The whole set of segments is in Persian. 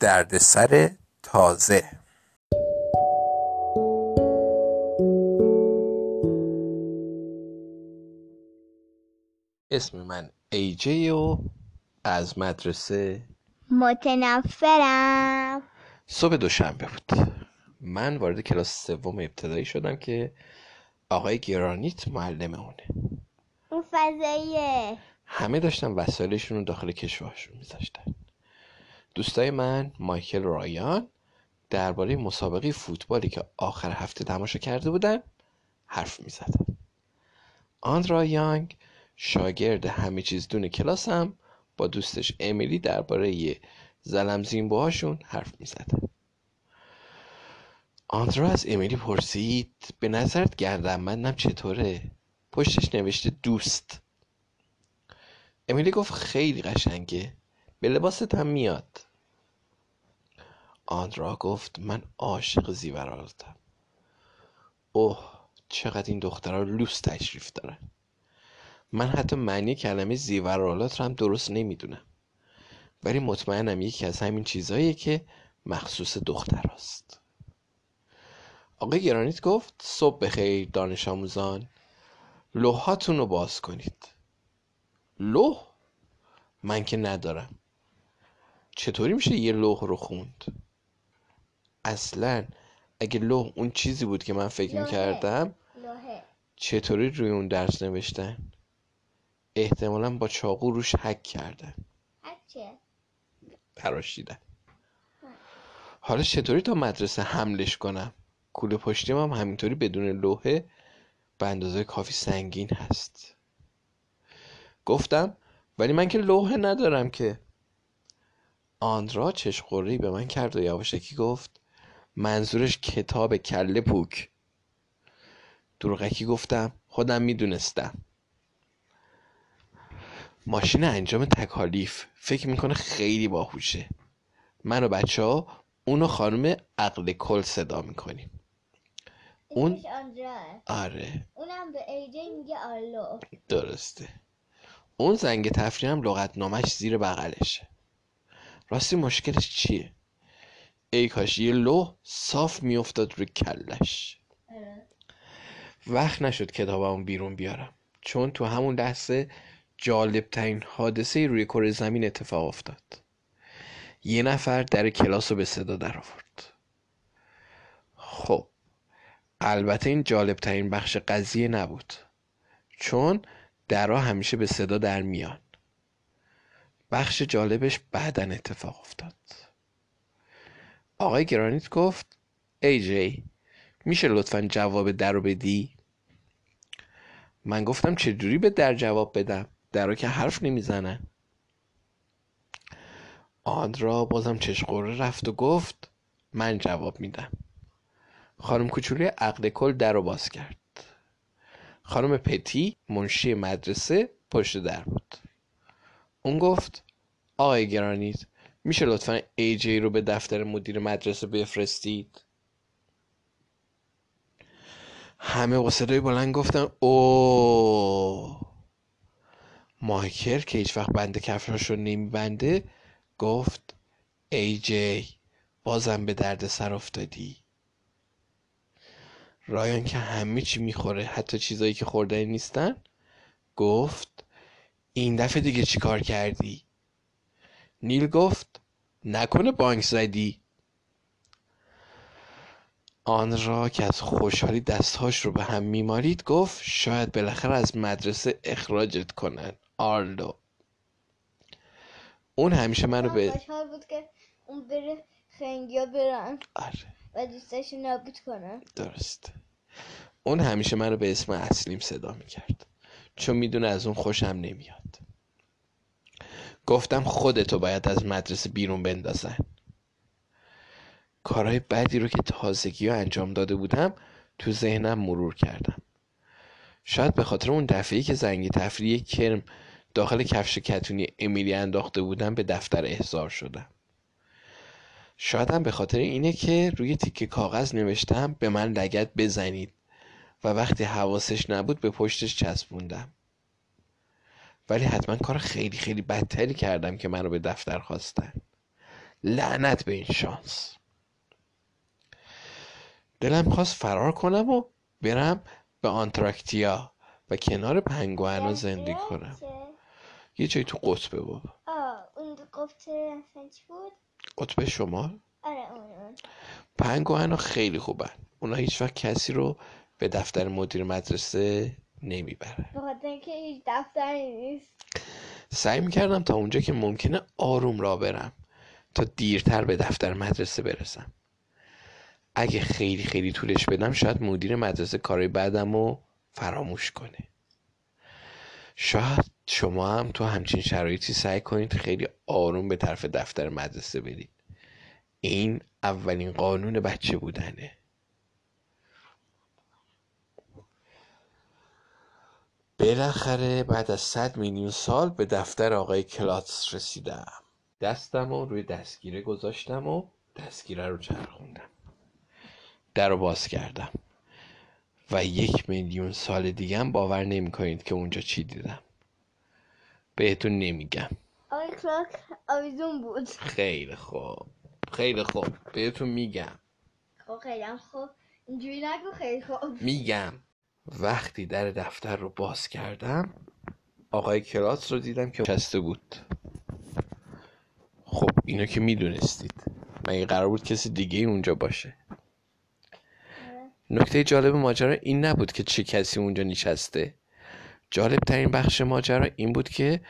دردسر تازه. اسم من ایجی و از مدرسه متنفرم. صبح دوشنبه بود. من وارد کلاس سوم ابتدایی شدم که آقای گرانیت معلم اونه. اون فضاییه. همه داشتن وسایلشون رو داخل کشوهاشون میذاشتن. دوستای من مایکل رایان درباره مسابقه فوتبالی که آخر هفته تماشا کرده بودن حرف می‌زدن. آندرا یانگ شاگرد همه چیز دون کلاسم با دوستش امیلی درباره زلم زینبوهاشون حرف می‌زدن. آندرا از امیلی پرسید به نظرت گردنبندم چطوره؟ پشتش نوشته دوست. امیلی گفت خیلی قشنگه به لباست هم میاد. آندرا گفت من عاشق زیورالاتم اوه چقدر این دخترها لوس تشریف دارن. من حتی معنی کلمه زیورالات رو هم درست نمی‌دونم. ولی مطمئنم یکی از همین چیزهاییه که مخصوص دختر است. آقای گرانیت گفت صبح بخیر دانش آموزان. لوحاتون رو باز کنید. لوح؟ من که ندارم. چطوری میشه یه لوح رو خوند؟ اصلا اگه لوح اون چیزی بود که من فکر. می‌کردم چطوری روی اون درس نوشتن؟ احتمالا با چاقو روش حک کردن. هرچه تراشیدن حالا چطوری تا مدرسه حملش کنم؟ کوله پشتیم هم همینطوری بدون لوحه به اندازه کافی سنگین هست. گفتم ولی من که لوحه ندارم که. آندرا چشقوری به من کرد و یواشکی گفت منظورش کتاب کله پوک. دروغکی گفتم خودم می‌دونستم. ماشین انجام تکالیف فکر می‌کنه خیلی باهوشه. من و بچه ها اونو خانم عقل کل صدا می‌کنیم. اون- آره. اونم به ایجی میگه آلو. درسته. اون زنگ تفریح هم لغتنامش زیر بغلشه. راستی مشکلش چیه؟ ای کاش یه لوح صاف میافتاد روی کلش. وقت نشد کتابمو بیرون بیارم. چون تو همون لحظه جالب ترین حادثه روی کره زمین اتفاق افتاد. یه نفر در کلاس رو به صدا در آورد خب البته این جالب ترین بخش قضیه نبود. چون درها همیشه به صدا در میان. بخش جالبش بعدا اتفاق افتاد. آقای گرانیت گفت ای جی میشه لطفا جواب در رو بدی؟ من گفتم چجوری به در جواب بدم؟ درا که حرف نمی‌زنن آندرا بازم چشقوره رفت و گفت من جواب میدم. خانم کوچولی عقل کل در رو باز کرد. خانم پتی منشی مدرسه پشت در بود. اون گفت آقای گرانیت میشه لطفا جی رو به دفتر مدیر مدرسه بفرستید؟ همه با صدای بلند گفتن او مایکل که هیچ وقت بند کفشاش رو نمیبنده گفت ای جی بازم به درد سر افتادی. رایان که همه چی می‌خوره حتی چیزایی که خوردنی نیستن گفت این دفعه دیگه چی کار کردی؟ نیل گفت نکنه بانک زدی. آن را که از خوشحالی دستهاش رو به هم میمالید گفت شاید بالاخره از مدرسه اخراجت کنن. آرلو اون همیشه منو به بود که اون بره خنگیا برن. آره. و دوستش نابود کنن. درست. اون همیشه منو به اسم اصلیم صدا می‌کرد. چون می‌دونه از اون خوشم نمیاد. گفتم خودتو باید از مدرسه بیرون بندازن. کارهای بدی رو که تازگی ها انجام داده بودم تو ذهنم مرور کردم. شاید به خاطر اون دفعه که زنگ تفریح کرم داخل کفش کتونی امیلی انداخته بودم به دفتر احضار شدم. شاید هم به خاطر اینه که روی تیکه کاغذ نوشتم به من لگت بزنید. و وقتی حواسش نبود به پشتش چسبوندم. ولی حتما کار خیلی خیلی بدتری کردم که منو به دفتر خواستن. لعنت به این شانس. دلم خواست فرار کنم و برم به آنتراکتیا و کنار پنگوانا زندگی کنم. یه جایی تو قطبه بابا. آه اون قطب اصلا چی بود؟ قطب شمال. آره اون پنگوانا خیلی خوبن. اونا هیچ وقت کسی رو به دفتر مدیر مدرسه خاطر اینکه هیچ دفتری نیست. سعی می‌کردم تا اونجا که ممکنه آروم را برم تا دیرتر به دفتر مدرسه برسم. اگه خیلی خیلی طولش بدم شاید مدیر مدرسه کارهای بعدم رو فراموش کنه. شاید شما هم تو همچین شرایطی سعی کنید خیلی آروم به طرف دفتر مدرسه برید. این اولین قانون بچه بودنه. بالاخره بعد از صد میلیون سال به دفتر آقای کلاتس رسیدم. دستم رو روی دستگیره گذاشتم و دستگیره رو چرخوندم. در رو باز کردم. و یک میلیون سال دیگه هم باور نمی کنید که اونجا چی دیدم. بهتون نمیگم. آقای کلاک آویزون بود. خیلی خوب. خیلی خوب. بهتون میگم. خب خیلی خوب. اینجوری نگو خیلی خوب. میگم. وقتی در دفتر رو باز کردم آقای کلاس رو دیدم که نشسته بود. خب اینو که می‌دونستید. مگه قرار بود کسی دیگه اونجا باشه. نکته جالب ماجرا این نبود که چه کسی اونجا نشسته. جالب ترین بخش ماجرا این بود که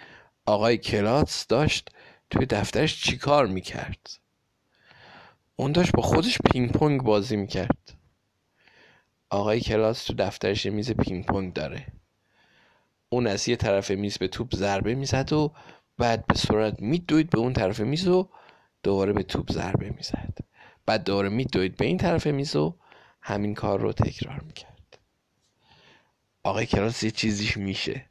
آقای کلاتس داشت توی دفترش چیکار می‌کرد. اون داشت با خودش پینگ پونگ بازی می‌کرد. آقای کلاتس تو دفترش میز پینگ پونگ داره. اون از یه طرف میز به توپ ضربه می‌زد و بعد به سرعت میدوید به اون طرف میز و دوباره به توپ ضربه می‌زد. بعد دوباره میدوید به این طرف میز و همین کار رو تکرار می‌کرد. آقای کلاتس یه چیزیش میشه.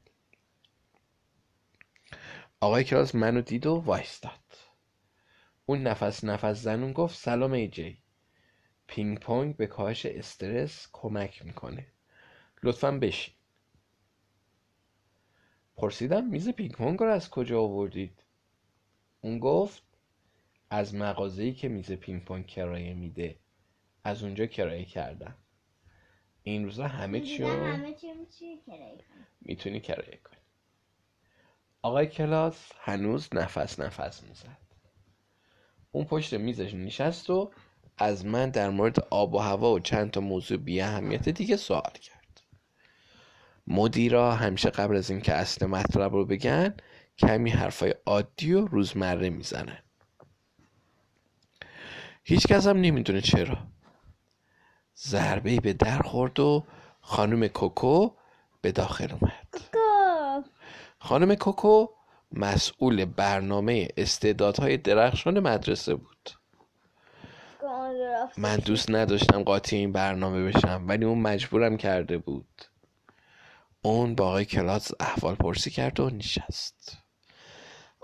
آقای کلاتس منو دید و وایستاد. اون نفس نفس زنون گفت سلام ای جی. پینگ پونگ به کاهش استرس کمک می‌کنه. لطفا بشین. پرسیدم میز پینگ پونگ رو از کجا آوردید؟ اون گفت از مغازه‌ای که میز پینگ پونگ کرایه میده. از اونجا کرایه کردم. این روزا همه چی دیدن رو همه کرایه. می‌تونی کرایه کنی. آقای کلاس هنوز نفس نفس می‌زد. اون پشت میزش نشست و از من در مورد آب و هوا و چند تا موضوع بی اهمیت دیگه سوال کرد. مدیرا همیشه قبل از اینکه اصل مطلب رو بگن کمی حرفای عادی و روزمره می‌زنن. هیچ کس هم نمی‌دونه چرا. ضربه به در خورد و خانم کوکو به داخل اومد. خانم کوکو مسئول برنامه استعدادهای درخشان مدرسه بود. من دوست نداشتم قاطی این برنامه بشم ولی اون مجبورم کرده بود. اون با آقای کلاس احوال پرسی کرد و نشست.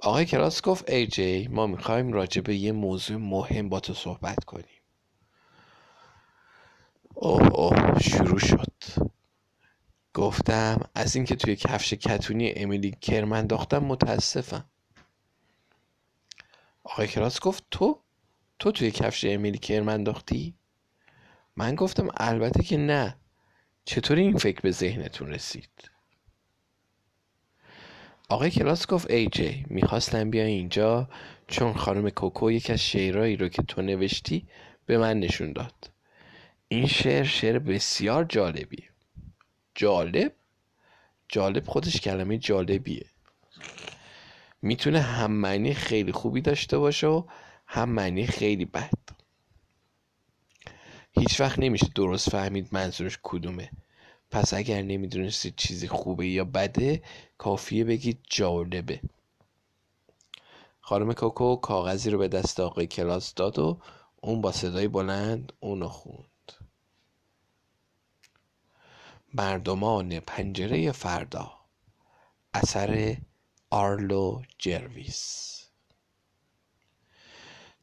آقای کلاس گفت ای جی ما می‌خوایم راجع به یه موضوع مهم با تو صحبت کنیم. اوه اوه شروع شد. گفتم از اینکه توی کفش کتونی امیلی کرم انداختم متاسفم. آقای کلاس گفت تو؟ تو توی کفش امیلی کرم انداختی؟ من گفتم البته که نه. چطوری این فکر به ذهنتون رسید؟ آقای کلاس گفت ای جی می‌خواستم بیا اینجا چون خانم کوکو یکی از شعرهایی رو که تو نوشتی به من نشون داد. این شعر شعر بسیار جالبیه. جالب؟ جالب خودش کلمه جالبیه. می‌تونه هم معنی خیلی خوبی داشته باشه و هم معنی خیلی بد. هیچ وقت نمیشه درست فهمید منظورش کدومه. پس اگر نمی‌دونستید چیزی خوبه یا بده کافیه بگید جالبه. خانم کوکو کاغذی رو به دست آقای کلاس داد و اون با صدای بلند اونو خوند. مردمان پنجره فردا. اثر آرلو جرویس.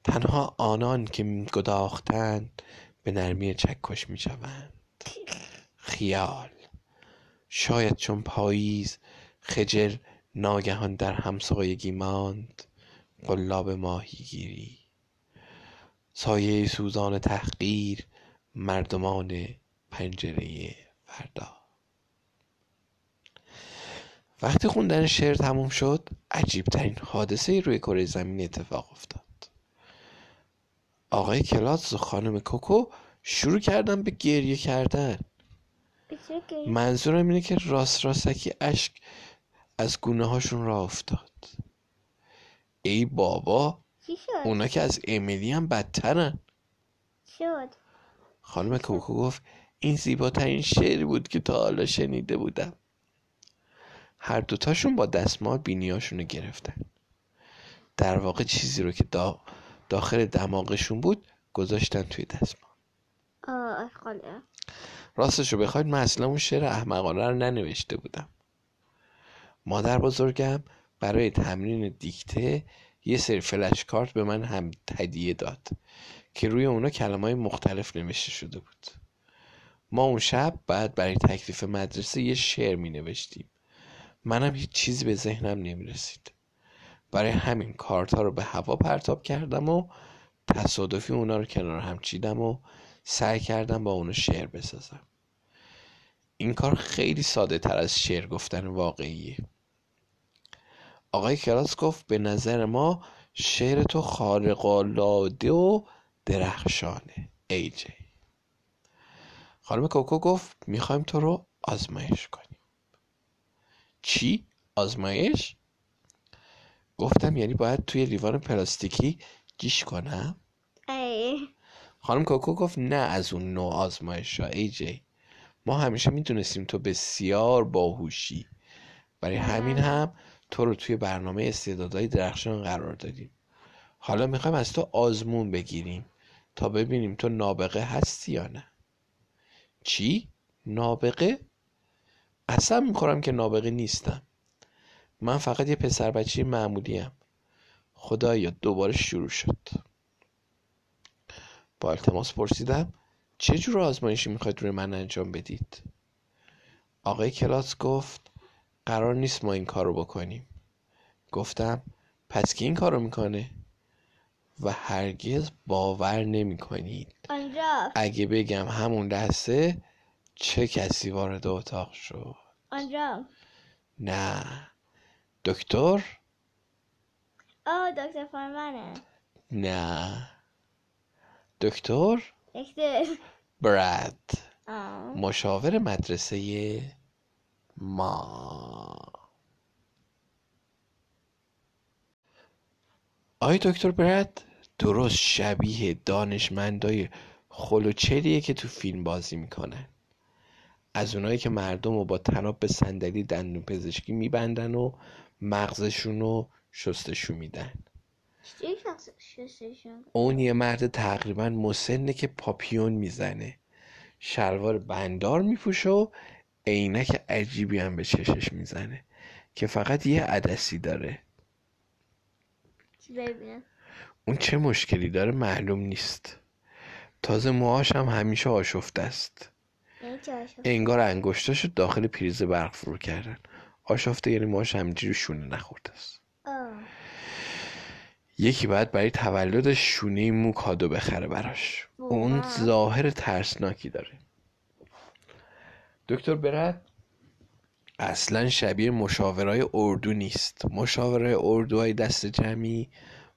تنها آنان که گداختند به نرمی چکش می شوند خیال. شاید چون پاییز خجل ناگهان در همسایگی ماند قلاب ماهیگیری. سایه سوزان تحقیر مردمان پنجره فردا. وقتی خوندن شعر تموم شد عجیبترین حادثه روی کره زمین اتفاق افتاد. آقای کلاس و خانم کوکو شروع کردن به گریه کردن؟ منظورم اینه که راست راستکی اشک از گونه هاشون را افتاد. ای بابا؟ اونا که از امیلی هم بدترن. شد؟ خانم کوکو گفت این زیباترین شعری بود که تا حالا شنیده بودم. هر دوتاشون با دستمال بینیاشون رو گرفتن. در واقع چیزی رو که دا داخل دماغشون بود گذاشتن توی دستمال. آه خاله راستش رو بخواید من اصلا اون شعر احمقانه رو ننوشته بودم. مادر بزرگم برای تمرین دیکته یه سری فلش کارت به من هم هدیه داد که روی اونا کلمه های مختلف نوشته شده بود. ما اون شب بعد برای تکلیف مدرسه یه شعر می نوشتیم منم هیچ چیزی به ذهنم نمی رسید برای همین کارت ها رو به هوا پرتاب کردم و تصادفی اونا رو کنار هم چیدم و سعی کردم با اونا شعر بسازم. این کار خیلی ساده تر از شعر گفتن واقعیه. آقای کلاس گفت به نظر ما شعر تو خارق‌العاده و درخشانه. ای جی. خانم کوکو گفت می‌خوایم تو رو آزمایش کنیم. چی؟ آزمایش؟ گفتم یعنی باید توی لیوان پلاستیکی جیش کنم؟ ای. خانم کوکو گفت نه از اون نوع آزمایش ها. ای جی ما همیشه می‌دونستیم تو بسیار باهوشی. برای همین هم تو رو توی برنامه استعدادهای درخشان قرار دادیم. حالا می‌خوایم از تو آزمون بگیریم تا ببینیم تو نابغه هستی یا نه. چی؟ نابغه؟ اصلا می‌خورم که نابغه نیستم. من فقط یه پسر بچه معمولیم. خدایا دوباره شروع شد. با التماس پرسیدم چه جور آزمایشی می‌خواید روی من انجام بدید؟ آقای کلاس گفت قرار نیست ما این کار رو بکنیم. گفتم پس کی این کار رو می‌کنه؟ و هرگز باور نمی کنید آنجا. اگه بگم همون لحظه چه کسی وارد اتاق شد؟ آنجا. نه. دکتر؟ آه دکتر فرمانه نه. دکتر؟ دکتر. براد. آه. مشاور مدرسه ما. آی دکتر برد درست شبیه دانشمندای خلوچلیه که تو فیلم بازی می‌کنن. از اونایی که مردم رو با تناب به صندلی دندون پزشکی میبندن و مغزشون رو شستشو میدن. اون یه مرد تقریبا مسنه که پاپیون می‌زنه. شلوار بندار میپوشه و عینک عجیبی هم به چشش می‌زنه که فقط یه عدسی داره. اون چه مشکلی داره معلوم نیست. تازه موهاش هم همیشه آشفته است. یعنی؟ انگار انگشتاشو داخل پریز برق فرو کردن. آشفته یعنی موهاش همینجوری شونه نخورده است. یکی باید برای تولدش شونه مو کادو بخره براش. اون؟ ظاهر ترسناکی داره. دکتر برد؟ اصلا شبیه مشاورای اردو نیست. مشاورای اردوهای دست جمعی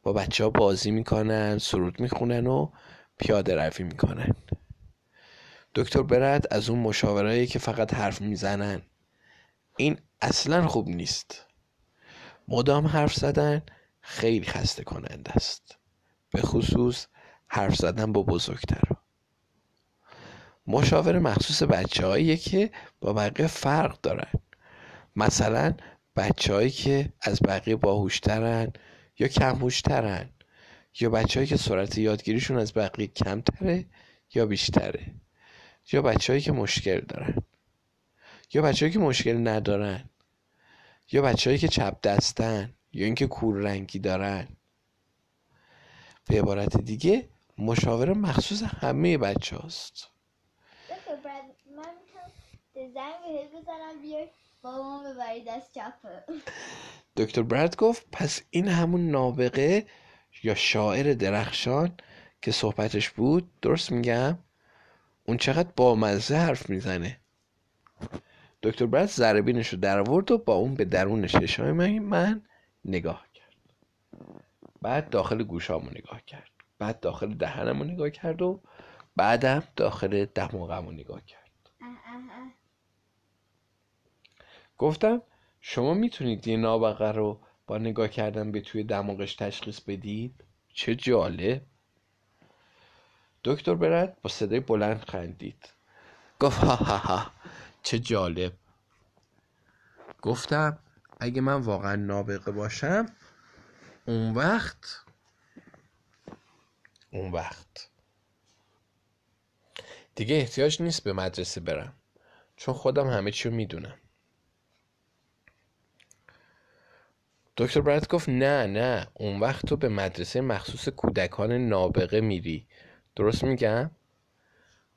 با بچه ها بازی می‌کنن سرود می‌خونن و پیاده روی می‌کنن. دکتر برد از اون مشاورایی که فقط حرف می‌زنن. این اصلا خوب نیست. مدام حرف زدن خیلی خسته کننده است. به خصوص حرف زدن با بزرگتر. مشاور مخصوص بچه که با بقیه فرق دارن. مثلا بچههایی که از بقیه باهوشترن یا کمهوشترن یا بچههایی که سرعت یادگیریشون از بقیه کمتره یا بیشتره یا بچههایی که مشکل دارن. یا بچههایی که مشکل ندارن یا بچههایی که چپ دستن یا اینکه کور رنگی دارن. به عبارت دیگه مشاور مخصوص همه بچه هاست برد دکتر برد گفت پس این همون نابغه یا شاعر درخشان که صحبتش بود درست میگم؟ اون چقدر بامزه حرف می‌زنه. دکتر برد زربینش رو در آورد و با اون به درون ششای من, من نگاه کرد. بعد داخل گوشامو نگاه کرد. بعد داخل دهنمو نگاه کرد و بعدم داخل دماغمو نگاه کرد. گفتم شما می‌تونید یه نابغه رو با نگاه کردن به توی دماغش تشخیص بدید؟ چه جالب. دکتر برد با صدای بلند خندید. گفت ها ها ها چه جالب. گفتم اگه من واقعا نابغه باشم اون وقت اون وقت. دیگه احتیاج نیست به مدرسه برم چون خودم همه چی رو می‌دونم. دکتر برد گفت نه نه اون وقت تو به مدرسه مخصوص کودکان نابغه میری. درست میگم؟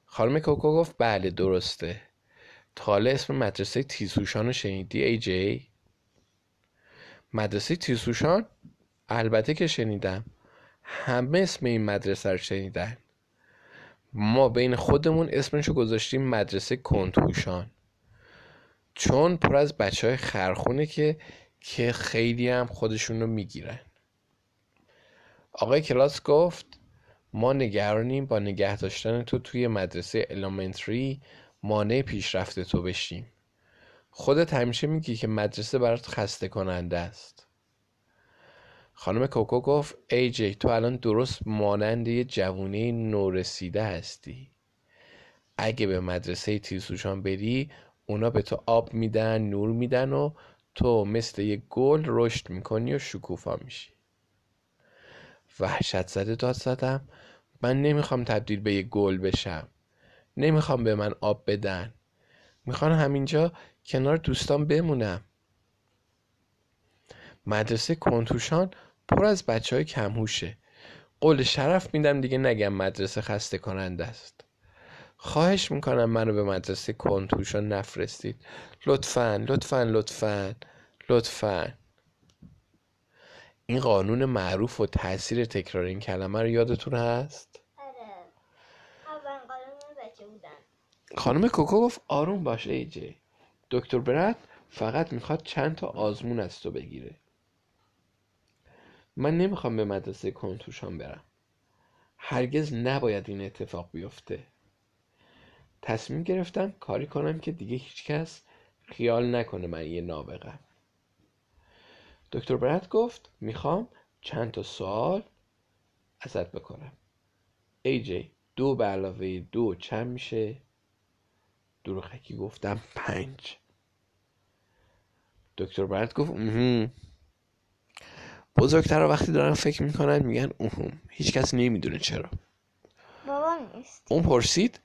خانم کوکو گفت بله درسته. تاله اسم مدرسه تیزوشان رو شنیدی ای جی؟ مدرسه تیزوشان؟ البته که شنیدم همه اسم این مدرسه رو شنیدن ما بین خودمون اسمشو گذاشتیم مدرسه کنتوشان چون پر از بچه های خرخونه که که خیلی هم خودشون رو می‌گیرن آقای کلاس گفت ما نگرانیم با نگه داشتن تو توی مدرسه الامنتری مانع پیشرفت تو بشیم خودت همیشه میگی که مدرسه برات خسته کننده است. خانم کوکو گفت ای جی تو الان درست مانند یه جوونه نورسیده هستی. اگه به مدرسه تیزوشان بری اونا به تو آب میدن نور میدن و تو مثل یه گل رشد می‌کنی و شکوفا میشی. وحشت زده داد زدم. من نمی‌خوام تبدیل به یه گل بشم. نمی‌خوام به من آب بدن. می‌خوام همینجا کنار دوستان بمونم. مدرسه کنتوشان پر از بچه های کمهوشه. قول شرف میدم دیگه نگم مدرسه خسته کننده است. خواهش می‌کنم منو به مدرسه کنتوشان نفرستید. لطفا لطفا لطفا لطفا. این قانون معروف و تاثیر تکرار این کلمه رو یادتون هست؟ آره اول قانون بچه بودن خانم کوکو گفت آروم باش ای جی. دکتر برد فقط می‌خواد چند تا آزمون از تو بگیره. من نمی‌خوام به مدرسه کنتوشان برم. هرگز نباید این اتفاق بیفته. تصمیم گرفتم کاری کنم که دیگه هیچکس خیال نکنه من یه نابغم. دکتر برد گفت می‌خوام چند تا سوال ازت بکنم. ای جی دو به علاوه دو چند میشه؟ دروغکی گفتم پنج. دکتر برد گفت اوهم. بزرگتر وقتی دارن فکر می‌کنن میگن اوهم. هیچکس نمی‌دونه چرا. بابا نیست. اون پرسید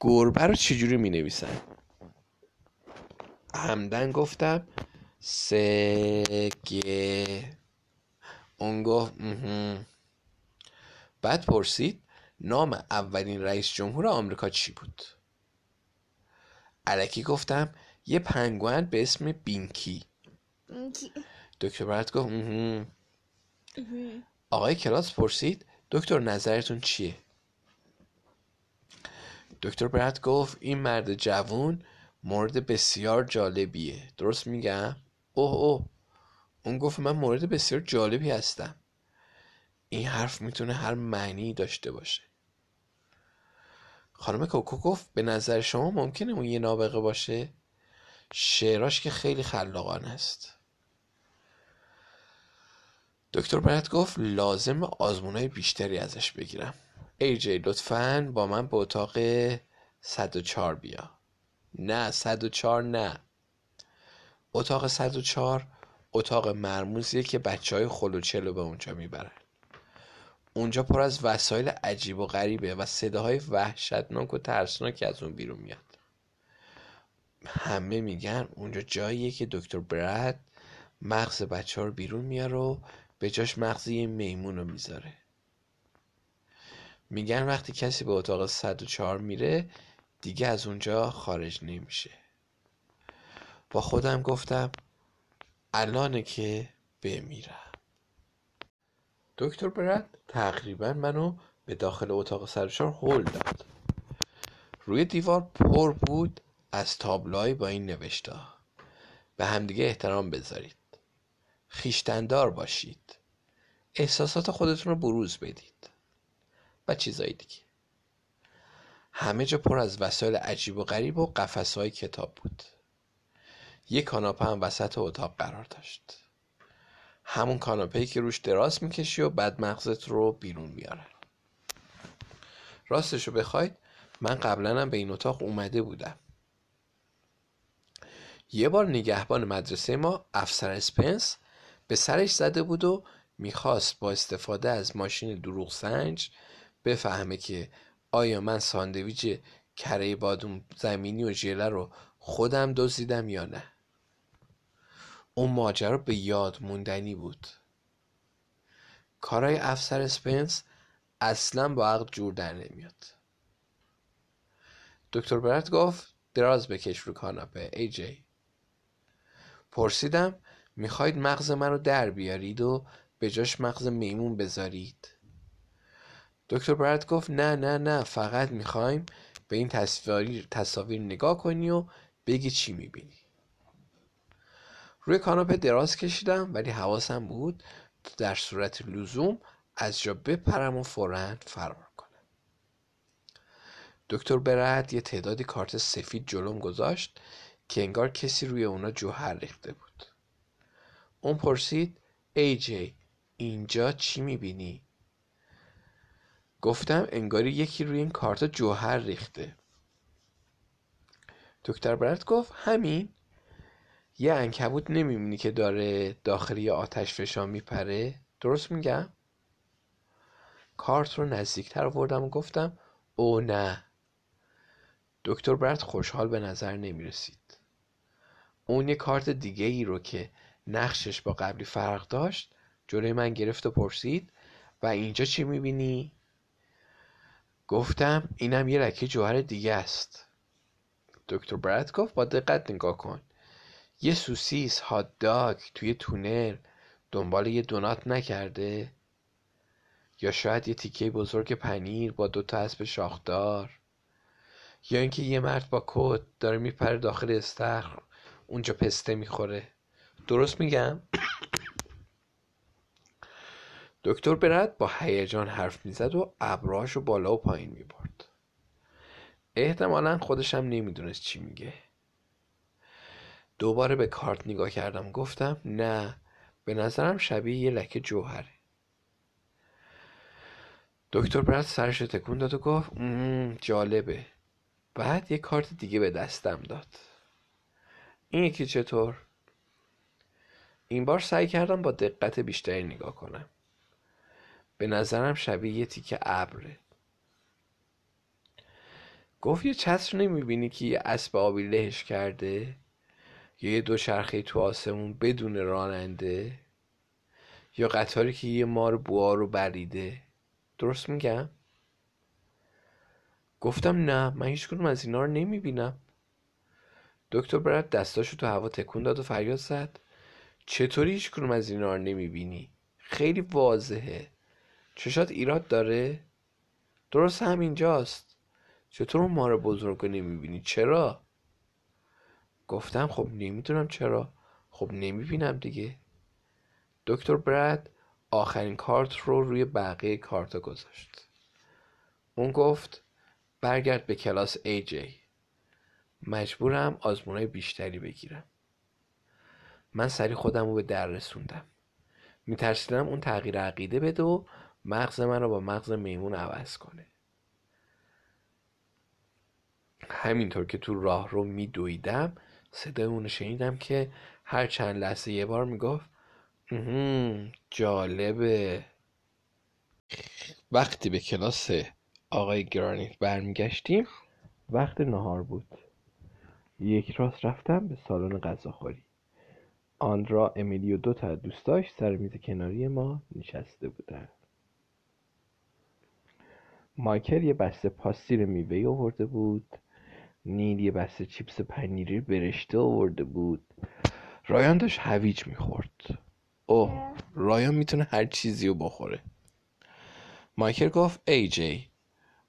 گربه رو چجوری می نویسن همدن گفتم سگه اون گفت مهم. بعد پرسید نام اولین رئیس جمهور آمریکا چی بود؟ علکی گفتم یه پنگوئن به اسم بینکی. دکتر برد گفت مهم. آقای کلاس پرسید دکتر نظرتون چیه؟ دکتر برد گفت این مرد جوون مورد بسیار جالبیه. درست میگم؟ اوه اوه. اون گفت من مورد بسیار جالبی هستم. این حرف می‌تونه هر معنی داشته باشه. خانم کوکو گفت به نظر شما ممکنه اون یه نابغه باشه؟ شعراش که خیلی خلاقانه است. دکتر برد گفت لازم آزمونای بیشتری ازش بگیرم. ای جی لطفا با من به اتاق 104 بیا. نه 104 نه. اتاق 104 اتاق مرموزیه که بچه های خلوچلو به اونجا می‌برن. اونجا پر از وسایل عجیب و غریبه و صداهای وحشتناک و ترسناکی از اون بیرون میاد. همه میگن اونجا جاییه که دکتر برد مغز بچه رو بیرون میاره و به جاش مغز یه میمون رو می‌ذاره. میگن وقتی کسی به اتاق 104 میره دیگه از اونجا خارج نمیشه. با خودم گفتم الانه که بمیرم. دکتر برد تقریبا منو به داخل اتاق سرشار هل داد. روی دیوار پر بود از تابلوهایی با این نوشته به همدیگه احترام بذارید. خیشتندار باشید. احساسات خودتون رو بروز بدید. و چیزایی دیگه. همه جا پر از وسایل عجیب و غریب و قفس های کتاب بود. یک کاناپه هم وسط اتاق قرار داشت. همون کاناپه که روش دراز می‌کشی و بعد مغزت رو بیرون میاره. راستش رو بخواید من قبلا هم به این اتاق اومده بودم. یه بار نگهبان مدرسه ما افسر اسپنس به سرش زده بود و می‌خواست با استفاده از ماشین دروغ سنج بفهمه که آیا من ساندویچ کره بادوم زمینی و ژله رو خودم دزدیدم یا نه. اون ماجرا به یاد موندنی بود. کارای افسر اسپنس اصلا با عقل جور در نمیاد. دکتر برت گفت دراز بکش رو کاناپه ای جی. پرسیدم می‌خواید مغز من رو در بیارید و به جاش مغز میمون بذارید؟ دکتر برد گفت نه نه نه فقط می‌خوایم به این تصویر, تصاویر نگاه کنی و بگی چی می‌بینی. روی کاناپه دراز کشیدم ولی حواسم بود در صورت لزوم از جا بپرم و فورا فرار کنم. دکتر برد یه تعدادی کارت سفید جلوم گذاشت که انگار کسی روی اونا جوهر ریخته بود. اون پرسید ای جی اینجا چی می‌بینی؟ گفتم انگاری یکی روی این کارت جوهر ریخته. دکتر برد گفت همین. یه انکبوت نمی‌بینی که داره داخلی آتش فشان میپره؟ درست میگم؟ کارت رو نزدیکتر آوردم و گفتم او نه. دکتر برد خوشحال به نظر نمی‌رسید. اون یه کارت دیگه ای رو که نقشش با قبلی فرق داشت جلوی من گرفت و پرسید و اینجا چی می‌بینی؟ گفتم اینم یه رکه جوهر دیگه است. دکتر برد گفت با دقت نگاه کن. یه سوسیس هات داگ توی تونل دنبال یه دونات نکرده؟ یا شاید یه تیکه بزرگ پنیر با دوتا اسب شاخدار؟ یا اینکه یه مرد با کت داره میپره داخل استخر اونجا پسته می‌خوره؟ درست میگم؟ دکتر برد با هیجان حرف می‌زد و ابراش رو بالا و پایین می‌برد. احتمالا خودشم نمی‌دونست چی میگه. دوباره به کارت نگاه کردم. گفتم نه به نظرم شبیه یه لکه جوهره. دکتر برد سرش تکون داد و گفت جالبه. بعد یه کارت دیگه به دستم داد. این یکی چطور؟ این بار سعی کردم با دقت بیشتری نگاه کنم. به نظرم شبیه یه تیکه ابره. گفت یه چتر نمی‌بینی که یه اسب آبی لهش کرده؟ یه دوچرخه تو آسمون بدون راننده یا قطاری که یه مار بوها رو بریده درست میگم؟ گفتم نه من هیچ کنم از اینا رو نمی‌بینم دکتر برد دستاشو تو هوا تکون داد و فریاد زد چطوری هیچ کنم از اینا رو نمی‌بینی؟ خیلی واضحه چشات ایراد داره؟ درست همینجاست چطور اون مار بزرگ رو نمی‌بینی؟ چرا؟ گفتم خب نمی‌دونم چرا. خب نمی‌بینم دیگه. دکتر برد آخرین کارت رو روی بقیه کارت گذاشت. اون گفت برگرد به کلاس ای جی. مجبورم آزمونای بیشتری بگیرم. من سری خودم رو به در رسوندم. میترسیدم اون تغییر عقیده بده و مغز من رو با مغز میمون عوض کنه. همینطور که تو راه رو میدویدم صدای اونو شنیدم که هر چند لحظه یه بار می‌گفت جالبه. وقتی به کلاس آقای گرانیت برمیگشتیم وقت نهار بود. یک راست رفتم به سالن غذاخوری. آندرا امیلی و دو تا دوستاش سر میز کناری ما نشسته بودن مایکل یه بسته پاستیر میوه آورده بود. نیل یه بسته چیپس پنیری برشته آورده بود. رایان داشت هویج می‌خورد. اوه رایان می‌تونه هر چیزی رو بخوره. مایکل گفت ای جی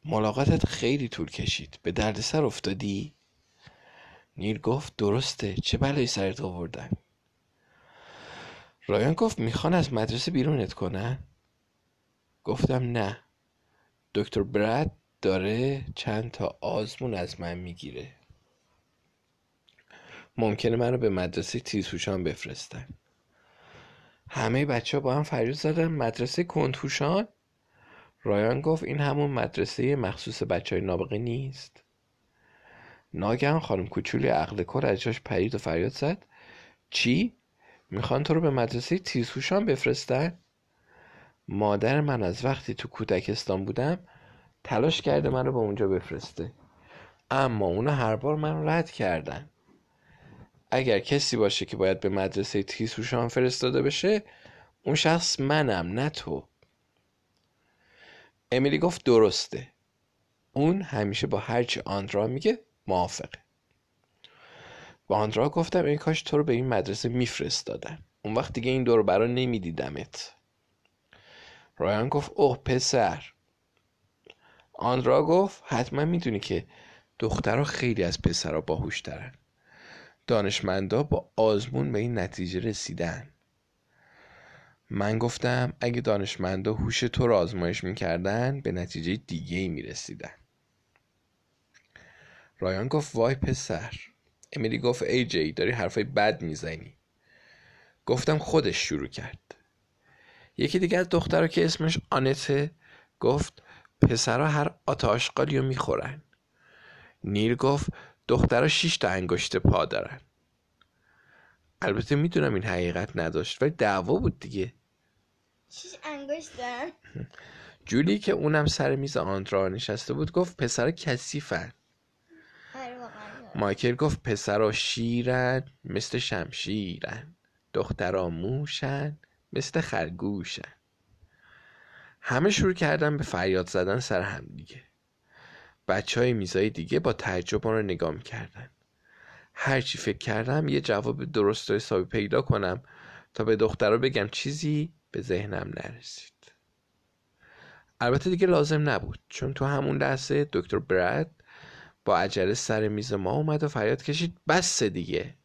ملاقاتت خیلی طول کشید. به دردسر افتادی؟ نیل گفت درسته. چه بلایی سرت آوردن؟ رایان گفت می‌خوان از مدرسه بیرونت کنن؟ گفتم نه. دکتر برد داره چند تا آزمون از من می‌گیره. ممکنه من رو به مدرسه تیزهوشان بفرستن. همه بچه ها با هم فریاد زدن مدرسه کندهوشان؟ رایان گفت این همون مدرسه مخصوص بچه های نابغه نیست. ناگهان خانم کوچولی عقل کل از جاش پرید و فریاد زد. چی؟ می‌خوان تو رو به مدرسه تیزهوشان بفرستن؟ مادر من از وقتی تو کودکستان بودم تلاش کرده من رو به اونجا بفرسته. اما اونا هر بار من رد کردن. اگر کسی باشه که باید به مدرسه تیزهوشان فرستاده بشه اون شخص منم نه تو. امیلی گفت درسته. اون همیشه با هرچی آندرا میگه موافقه. با آندرا گفتم این کاش تو رو به این مدرسه میفرستادن. اون وقت دیگه این دور برا نمیدیدمت. رایان گفت اوه پسر. آندرا گفت حتما می‌دونی که دخترها خیلی از پسرها باهوش ترن دانشمندا با آزمون به این نتیجه رسیدن. من گفتم اگه دانشمندا هوش تو رو آزمایش می‌کردن به نتیجه دیگه ای می‌رسیدن. رایان گفت وای پسر. امیلی گفت ای جی داری حرفای بد می‌زنی. گفتم خودش شروع کرد. یکی دیگه از دخترها که اسمش آنته گفت پسرها هر آتاشقالی رو می‌خورن. نیل گفت دخترها شیش تا انگشت پا دارن. البته می‌دونم این حقیقت نداشت ولی دعوا بود دیگه. شیش انگشت دارن. جولی که اونم سر میز آندرا نشسته بود گفت پسرها کثیفن. آره مایکل گفت پسرها شیرن مثل شمشیرن. دخترها موشن مثل خرگوشن. همه شروع کردن به فریاد زدن سر هم دیگه. بچه های میزای دیگه با تعجب رو نگاه می‌کردن. هرچی فکر کردم یه جواب درست و حسابی پیدا کنم تا به دخترها بگم چیزی به ذهنم نرسید. البته دیگه لازم نبود چون تو همون لحظه دکتر برد با عجله سر میز ما اومد و فریاد کشید بس دیگه.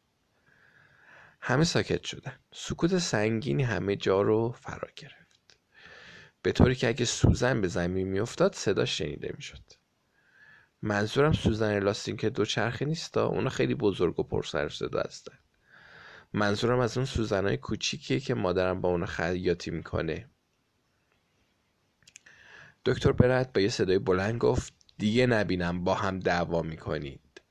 همه ساکت شدن. سکوت سنگینی همه جا رو فرا گرفت. به طوری که اگه سوزن به زمین میافتاد صدا شنیده می‌شد. منظورم سوزن لاستیک دوچرخه نیستا اونا خیلی بزرگ و پرسر صدا هستن. منظورم از اون سوزنهای کوچیکیه که مادرم با اونا خیاطی می‌کنه. دکتر برد با یه صدای بلند گفت دیگه نبینم با هم دعوا می‌کنید.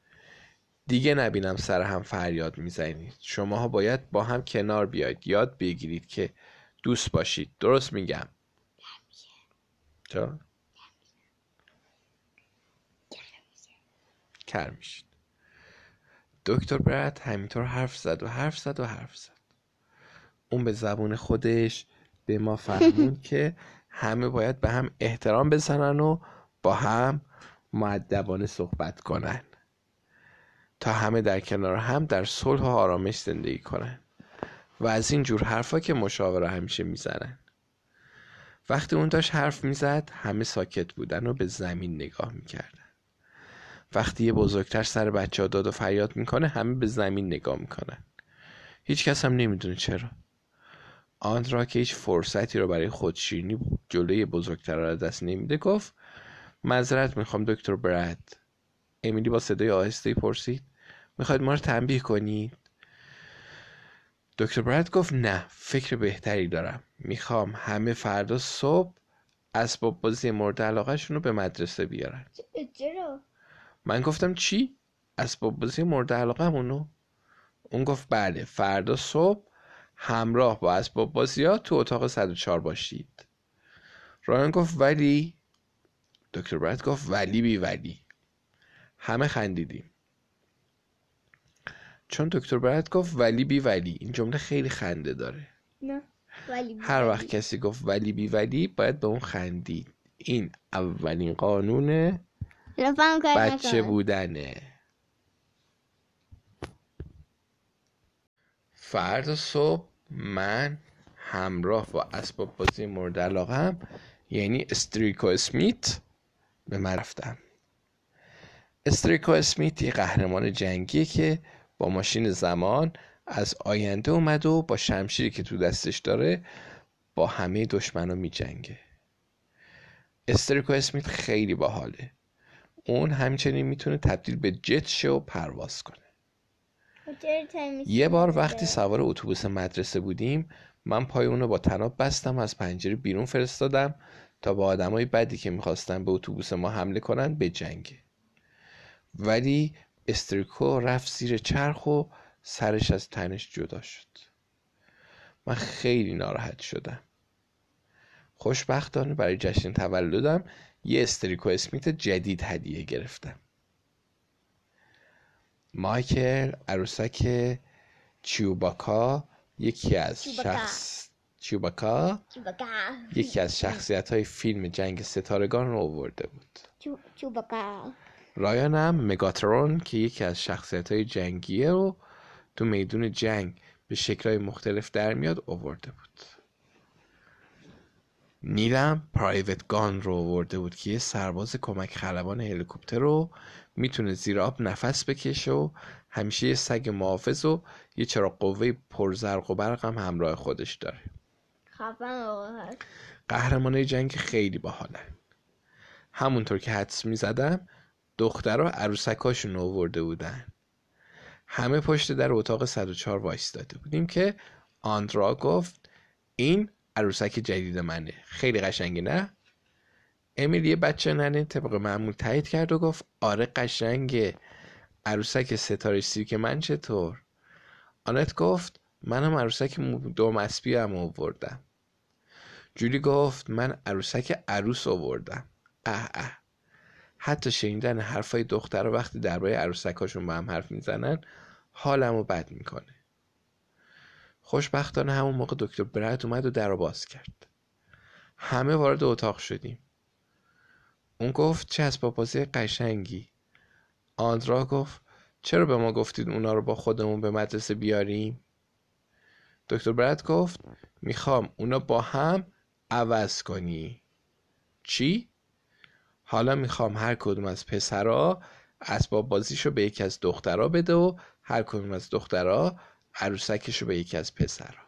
دیگه نبینم سر هم فریاد می‌زنید. شماها باید با هم کنار بیاید. یاد بگیرید که دوست باشید. درست میگم. چرا؟ کر میشید. دکتر برد همینطور حرف زد و حرف زد و حرف زد. اون به زبون خودش به ما فهموند که همه باید به هم احترام بزنن و با هم معدبانه صحبت کنن. تا همه در کنار هم در صلح و آرامش زندگی کنن. و از این جور حرفا که مشاوره همیشه می‌زنن. وقتی اون داشت حرف می‌زد همه ساکت بودن و به زمین نگاه می‌کردن. وقتی یه بزرگتر سر بچه ها داد و فریاد می‌کنه همه به زمین نگاه می‌کنن. هیچ کس هم نمی‌دونه چرا. آندرا که هیچ فرصتی رو برای خودشیرینی جلوی بزرگتر را دست نمیده. گفت معذرت می‌خوام دکتر برد امیلی با صدای آهسته پرسید می‌خواید ما رو تنبیه کنید؟ دکتر برد گفت نه فکر بهتری دارم. می‌خوام همه فردا صبح اسباب بازی مورد علاقهشون رو به مدرسه بیارن. چرا؟ من گفتم چی؟ اسباب بازی مورد علاقه همونو؟ اون گفت بله فردا صبح همراه با اسباب بازی ها تو اتاق 104 باشید. رایان گفت ولی دکتر برد گفت ولی بی ولی. همه خندیدیم. چون دکتر برد گفت ولی بی ولی. این جمله خیلی خنده داره. نه ولی هر وقت کسی گفت ولی بی ولی باید به اون خندید. این اولین قانون لطفا کاری بچه. بودنه. فردا صبح من همراه با اسباب بازی مورد علاقم یعنی استریکو اسمیت به من رفتم. استریکو اسمیت یه قهرمان جنگیه که با ماشین زمان از آینده اومد و با شمشیری که تو دستش داره با همه دشمنا می جنگه استریکو اسمیت خیلی باحاله. اون همچنین می‌تونه تبدیل به جت شه و پرواز کنه. یه بار وقتی سوار اتوبوس مدرسه بودیم من پای اونو با تناب بستم از پنجره بیرون فرستادم تا با آدمای بدی که می‌خواستن به اتوبوس ما حمله کنن به جنگ ولی استریکو رفت زیر چرخ و سرش از تنش جدا شد. من خیلی ناراحت شدم. خوشبختانه برای جشن تولدم یه استریکو اسمیت جدید هدیه گرفتم. مایکل عروسک چیوباکا یکی از شخص چیوباکا؟ یکی از شخصیت های فیلم جنگ ستارگان رو آورده بود. چوباکا رایان هم مگاترون که یکی از شخصیت های جنگیه رو تو میدون جنگ به شکلهای مختلف در میاد آورده بود. نیلم پرایوت گان رو آورده بود که یه سرباز کمک خلبان هلیکوپتر رو می‌تونه زیر آب نفس بکشه و همیشه یه سگ محافظ و یه چراغ قوه پرزرق و برق هم همراه خودش داره. قهرمانای جنگ خیلی باحالن همونطور که حدس می‌زدم دخترها عروسکاشون رو آورده بودن. همه پشت در اتاق 104 وایستاده بودیم که آندرا گفت این عروسک جدید منه. خیلی قشنگه نه؟ امیل بچه ننه طبق معمول تایید کرد و گفت آره قشنگه. عروسک ستاره سیرک من چطور؟ آنت گفت منم عروسک دوم اسبی هم آوردم. جولی گفت من عروسک عروس آوردم. اه اه. حتی شنیدن حرفای دختر وقتی درباره عروسکاشون با هم حرف می‌زنن حالمو بد می‌کنه. خوشبختانه همون موقع دکتر برد اومد و در رو باز کرد. همه وارد اتاق شدیم. اون گفت چه اسباب بازی قشنگی. آندرا گفت چرا به ما گفتید اونا رو با خودمون به مدرسه بیاریم؟ دکتر برد گفت می‌خوام اونا با هم عوض کنی. چی؟ حالا می‌خوام هر کدوم از پسرا اسباب بازیشو به یکی از دخترا بده و هر کدوم از دخترا عروسکشو به یکی از پسرا.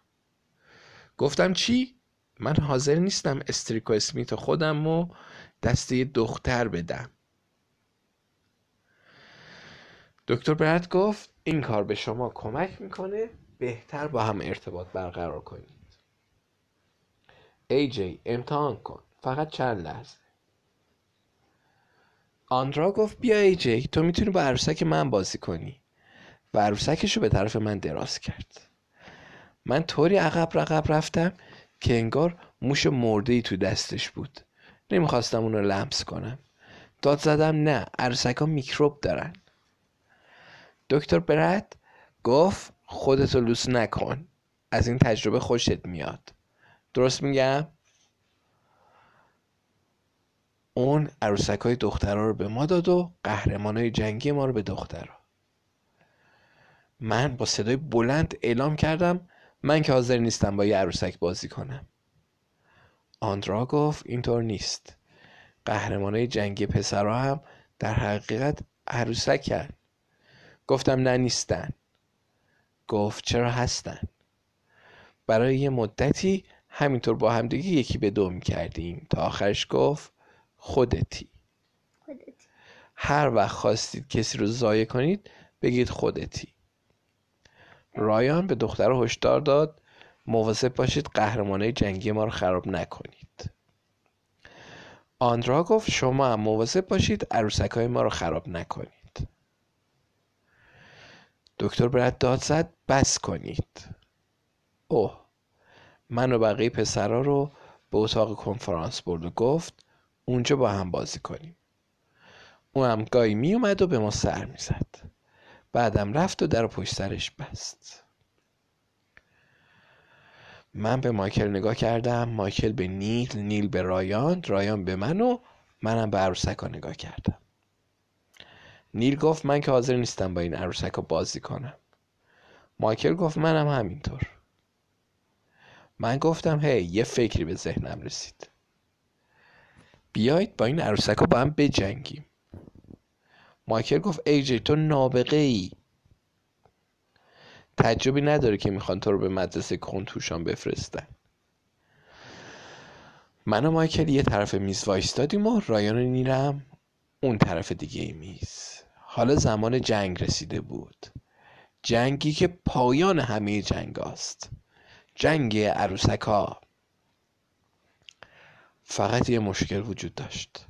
گفتم چی؟ من حاضر نیستم استریکو اسمیت خودم و دسته دختر بدم. دکتر برد گفت این کار به شما کمک می‌کنه بهتر با هم ارتباط برقرار کنید. ای جی امتحان کن. فقط چند لحظه. آندرا گفت بیا ای تو می‌تونی با عروسک من بازی کنی. و عروسکش رو به طرف من دراز کرد. من طوری عقب رقب رفتم که انگار موش مرده ای تو دستش بود. نمی‌خواستم اون رو لمس کنم. داد زدم نه عروسک ها میکروب دارن. دکتر برد گفت خودتو لوس نکن از این تجربه خوشت میاد. درست میگم؟ اون عروسک های دخترها رو به ما داد و قهرمان های جنگی ما رو به دخترها من با صدای بلند اعلام کردم من که حاضر نیستم با یه عروسک بازی کنم. آندرا گفت اینطور نیست. قهرمان های جنگی پسرها هم در حقیقت عروسکن. گفتم نه نیستن. گفت چرا هستن؟ برای یه مدتی همینطور با همدیگه یکی به دو کردیم تا آخرش گفت خودتی. خودت هر وقت خواستید کسی رو ضایع کنید بگید خودتی. رایان به دختر هشدار داد مواظب باشید قهرمانای جنگی ما رو خراب نکنید. آندرا گفت شما هم مواظب باشید عروسک های ما رو خراب نکنید. دکتر برد داد زد بس کنید. اوه من و بقیه پسرا رو به اتاق کنفرانس برد و گفت اونجا با هم بازی کنیم. او هم گاهی می اومد و به ما سر می‌زد. بعدم رفت و در رو پشت سرش بست. من به مایکل نگاه کردم. مایکل به نیل نیل به رایان رایان به من و منم به عروسکا نگاه کردم. نیل گفت من که حاضر نیستم با این عروسکا بازی کنم. مایکل گفت منم همینطور. من گفتم هی یه فکری به ذهنم رسید. بیایید با این عروسک ها با هم بجنگیم. مایکل گفت ای جی تو نابغه ای تعجبی نداره که می‌خوان تو رو به مدرسه کنتوشان بفرستن. من و مایکل یه طرف میز وایستادیم و رایان و نیرم اون طرف دیگه میز. حالا زمان جنگ رسیده بود. جنگی که پایان همه جنگ است جنگ عروسک ها فقط یه مشکل وجود داشت.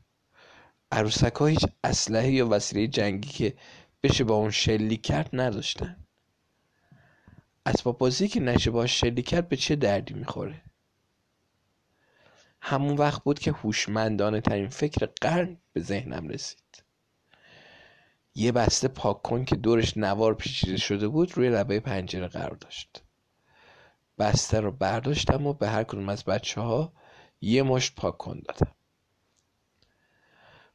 عروسک ها هیچ اسلحه یا وسیله جنگی که بشه با اون شلیک کرد نداشتن. اسباب بازی که نشه با شلیک کرد به چه دردی می‌خوره؟ همون وقت بود که هوشمندانه ترین فکر قرن به ذهنم رسید. یه بسته پاک کن که دورش نوار پیچیده شده بود روی لبه پنجره قرار داشت. بسته رو برداشتم و به هر کدوم از بچه ها یه مشت کن دادم.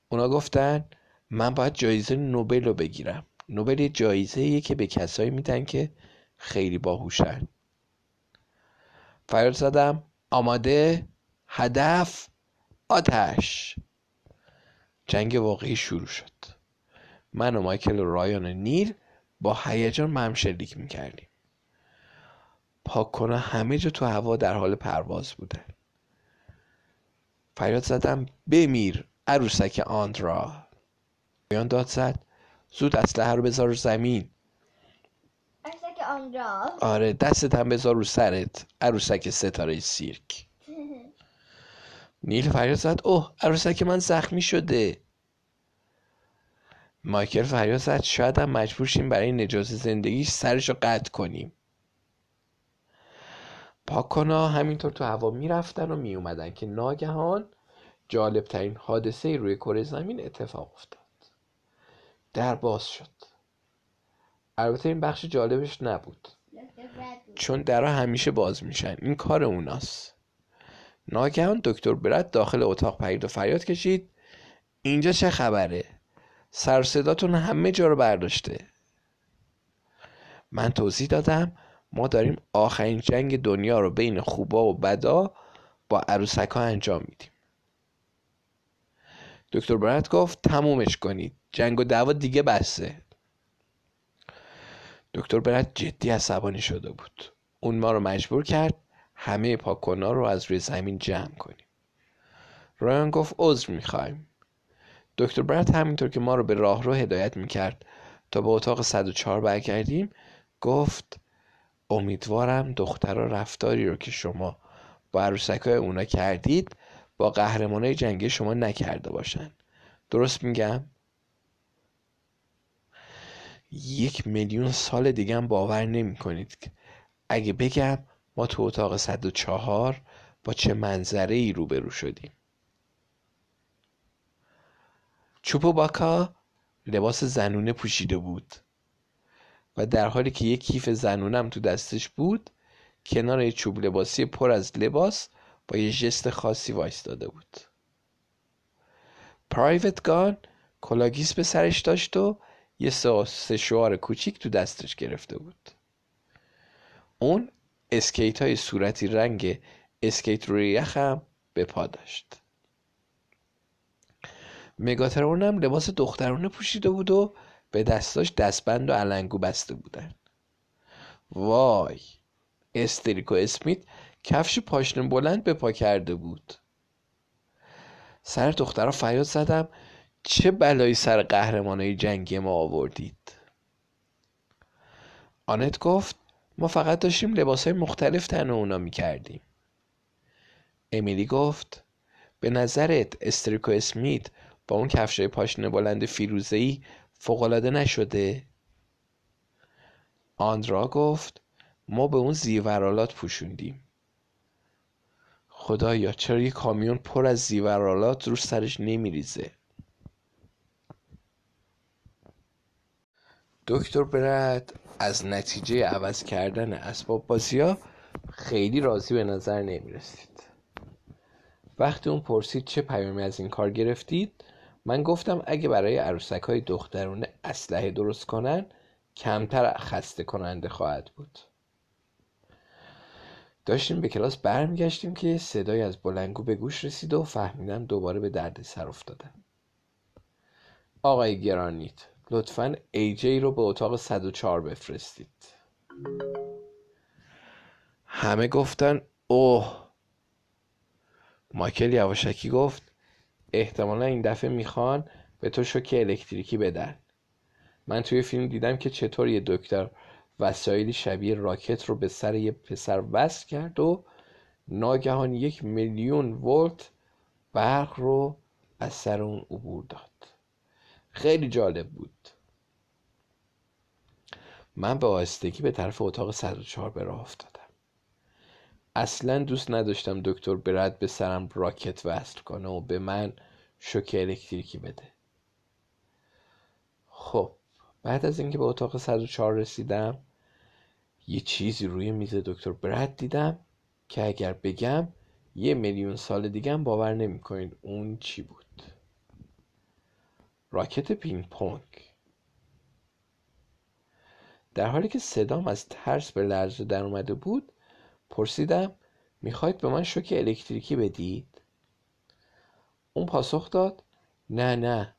اونا گفتن من باید جایزه نوبل رو بگیرم. نوبل یه جایزه که به کسایی میدن که خیلی باهوشن. فریاد زدم آماده هدف آتش. جنگ واقعی شروع شد. من و مایکل و رایان و نیل با هیجان مهم شلیک می‌کردیم. پاک کنه همه جا تو هوا در حال پرواز بودن فریاد زدم بمیر عروسک آندرا رایان داد زد. زود اسلحه رو بذار زمین. عروسک آندرا آره دستت هم بذار رو سرت. عروسک ستاره سیرک. نیل فریاد زد. اوه عروسک من زخمی شده. مایکل فریاد زد. شاید هم مجبور شیم برای نجات زندگیش سرش رو قطع کنیم. پاکونا همینطور تو هوا می‌رفتن و میومدن که ناگهان جالب ترین حادثه روی کره زمین اتفاق افتاد. در باز شد. البته این بخش جالبش نبود. چون درها همیشه باز میشن. این کار اوناست. ناگهان دکتر برد داخل اتاق پرید و فریاد کشید. اینجا چه خبره؟ سر صداتون همه جا رو برداشته. من توضیح دادم. ما داریم آخرین جنگ دنیا رو بین خوبا و بدا با عروسک ها انجام میدیم. دکتر برد گفت تمومش کنید. جنگ و دعوا دیگه بسته. دکتر برد جدی عصبانی شده بود. اون ما رو مجبور کرد همه پاکونا رو از روی زمین جمع کنیم. رایان گفت عذر می‌خوایم. دکتر برد همینطور که ما رو به راه رو هدایت می‌کرد تا به اتاق 104 برگردیم گفت امیدوارم دخترها رفتاری رو که شما با عروسک های اونا کردید با قهرمانای جنگی شما نکرده باشن. درست میگم؟ یک میلیون سال دیگه هم باور نمی کنید اگه بگم ما تو اتاق 104 با چه منظره ای روبرو شدیم. چوپو باکا لباس زنونه پوشیده بود. و در حالی که یک کیف زنونم تو دستش بود کنار یه چوب لباسی پر از لباس با یه ژست خاصی وایستاده بود. پرایوت گان کلاگیس به سرش داشت و یه سه کوچیک تو دستش گرفته بود. اون اسکیت های صورتی رنگ اسکیت روی یخم به پا داشت. مگاترون لباس دخترانه پوشیده بود و به دستاش دستبند و علنگو بسته بودن. وای استریک و اسمیت کفش پاشنه بلند به پا کرده بود. سر دخترها فریاد زدم چه بلایی سر قهرمانای جنگی ما آوردید؟ آنت گفت ما فقط داشتیم لباس های مختلف تن اونا می کردیم امیلی گفت به نظرت استریکو اسمیت با اون کفشای پاشنه بلند فیروزه‌ای فوقالعاده نشده؟ آندرا گفت ما به اون زیورالات پوشوندیم. خدایا چرا یه کامیون پر از زیورالات رو سرش نمیریزه؟ دکتر برد از نتیجه عوض کردن اسباب بازی خیلی راضی به نظر نمی رسید وقتی اون پرسید چه پیامی از این کار گرفتید من گفتم اگه برای عروسک های دخترونه اسلحه درست کنن کمتر خسته کننده خواهد بود. داشتیم به کلاس برمیگشتیم که صدای از بلنگو به گوش رسید و فهمیدم دوباره به درد سر افتادم آقای گرانیت لطفا ایجی رو به اتاق 104 بفرستید. همه گفتن اوه. مایکل یواشکی گفت احتمالا این دفعه می‌خوان به تو شوک الکتریکی بدن. من توی فیلم دیدم که چطور یه دکتر وسایلی شبیه راکت رو به سر یه پسر وصل کرد و ناگهان یک میلیون ولت برق رو از سر اون عبور داد. خیلی جالب بود. من به آهستگی به طرف اتاق 104 به راه افتادم. اصلا دوست نداشتم دکتر برد به سرم راکت وصل کنه و به من شوک الکتریکی بده. خب بعد از اینکه به اتاق 104 رسیدم یه چیزی روی میز دکتر برد دیدم که اگر بگم یه میلیون سال دیگه هم باور نمی‌کنید اون چی بود. راکت پینگ پونگ. در حالی که صدام از ترس به لرزه در اومده بود پرسیدم می‌خواید به من شوک الکتریکی بدید؟ اون پاسخ داد نه نه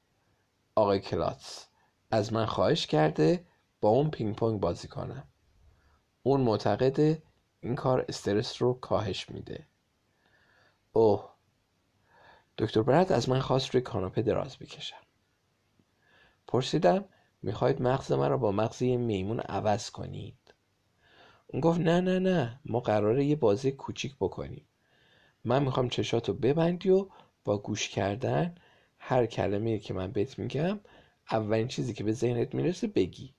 آقای کلاتس از من خواهش کرده با اون پینگ پونگ بازی کنم. اون معتقده این کار استرس رو کاهش میده. اوه دکتر برد از من خواست روی کاناپه دراز بکشم. پرسیدم می‌خواید مغز من رو با مغز یه میمون عوض کنید؟ گفت نه نه نه ما قراره یه بازی کوچیک بکنیم. من می‌خوام چشاتو ببندی و با گوش کردن هر کلمه که من بهت میگم اولین چیزی که به ذهنت می‌رسه بگی.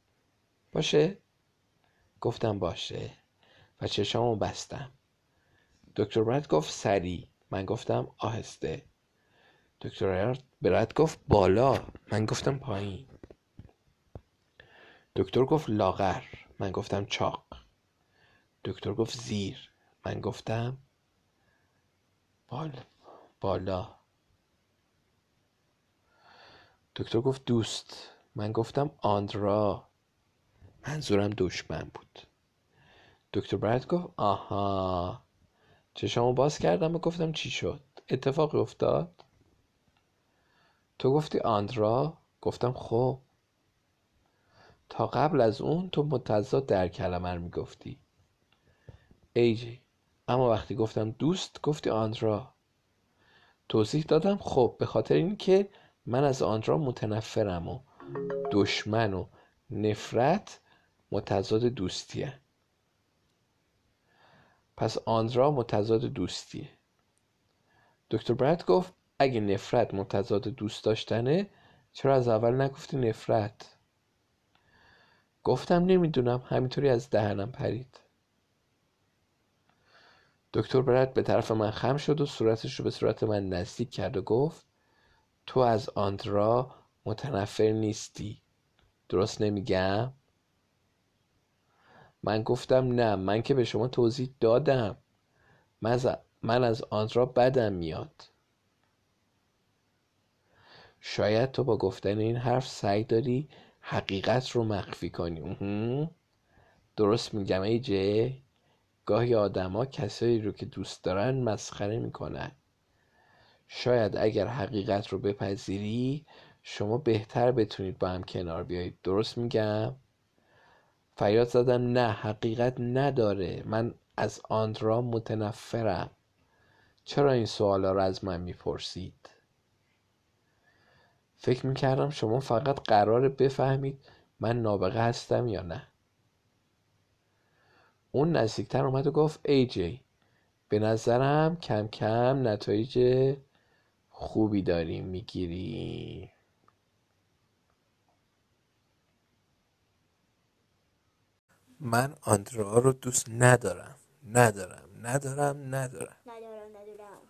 باشه؟ گفتم باشه. و چشامو بستم. دکتر برد گفت سری من گفتم آهسته. دکتر برد گفت بالا. من گفتم پایین. دکتر گفت لاغر. من گفتم چاق. دکتر گفت زیر. من گفتم بالا بالا. دکتر گفت دوست. من گفتم آندرا. منظورم دشمن بود. دکتر برد گفت آها. چشامو باز کردم و گفتم چی شد؟ اتفاقی افتاد؟ تو گفتی آندرا؟ گفتم خب. تا قبل از اون تو متضاد در کلمه می‌گفتی. ایجی اما وقتی گفتم دوست گفتی آندرا. توضیح دادم خب به خاطر اینکه من از آندرا متنفرم و دشمن و نفرت متضاد دوستیه. پس آندرا متضاد دوستیه. دکتر برد گفت اگه نفرت متضاد دوست داشتنه چرا از اول نگفتی نفرت؟ گفتم نمی‌دونم همینطوری از دهنم پرید. دکتر برد به طرف من خم شد و صورتش رو به صورت من نزدیک کرد و گفت تو از آندرا متنفر نیستی. درست نمیگم؟ من گفتم نه من که به شما توضیح دادم. من از آندرا بدم میاد. شاید تو با گفتن این حرف سعی داری حقیقت رو مخفی کنی. درست میگم ای جه گاهی آدما کسایی رو که دوست دارن مسخره می‌کنن. شاید اگر حقیقت رو بپذیری شما بهتر بتونید با هم کنار بیایید. درست میگم؟ فریاد زدم نه حقیقت نداره. من از آندرا متنفرم. چرا این سوالا رو از من می‌پرسید؟ فکر می‌کردم شما فقط قراره بفهمید من نابغه هستم یا نه. اون نزدیکتر اومد و گفت ای جی به نظرم کم کم نتایج خوبی داریم می‌گیری. من آندرا رو دوست ندارم. ندارم. ندارم. ندارم. ندارم. ندارم.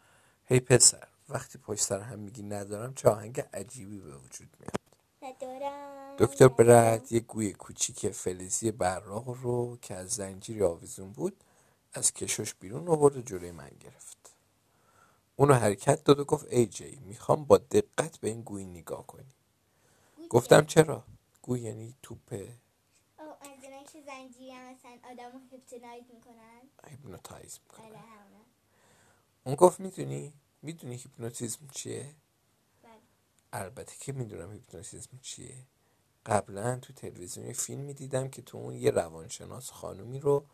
هی پسر وقتی پشت سر هم میگی ندارم چه آهنگ عجیبی به وجود میاد. دکتر برد یه گوی کوچیک فلزی براق رو که از زنجیری آویزون بود از کشش بیرون آورد و جلوی من گرفت. اونو حرکت داد و گفت ای جی می‌خوام با دقت به این گوی نگاه کنی. گفتم چرا؟ گوی یعنی توپه. and then I should زنجیری هم مثلا آدم هیپتنایز می‌کنن؟ هیپنوتایز می‌کنه همونه اون گفت می‌دونی؟ می‌دونی هیپنوتیزم چیه؟ بله. البته که می‌دونم هیپنوتیزم چیه. قبلا تو تلویزیون یه فیلمی دیدم که تو اون یه روانشناس خانومی رو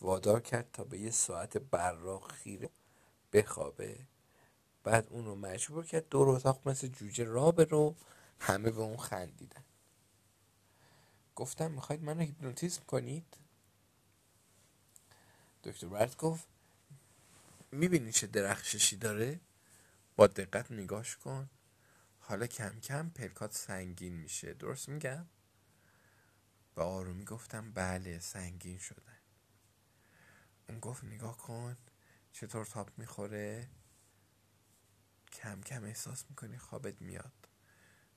وادار کرد تا به یه ساعت براق خیره بخوابه. بعد اون رو مجبور کرد دور اتاق مثل جوجه را رو همه به اون خندیدن. گفتم می‌خواید منو هیپنوتیزم کنید؟ دکتر برد گفت می‌بینی چه درخششی داره؟ با دقت نگاش کن. حالا کم کم پلکات سنگین میشه. درست میگم؟ به آرومی گفتم بله سنگین شده. اون گفت نگاه کن چطور تاپ می‌خوره. کم کم احساس می‌کنی خوابت میاد.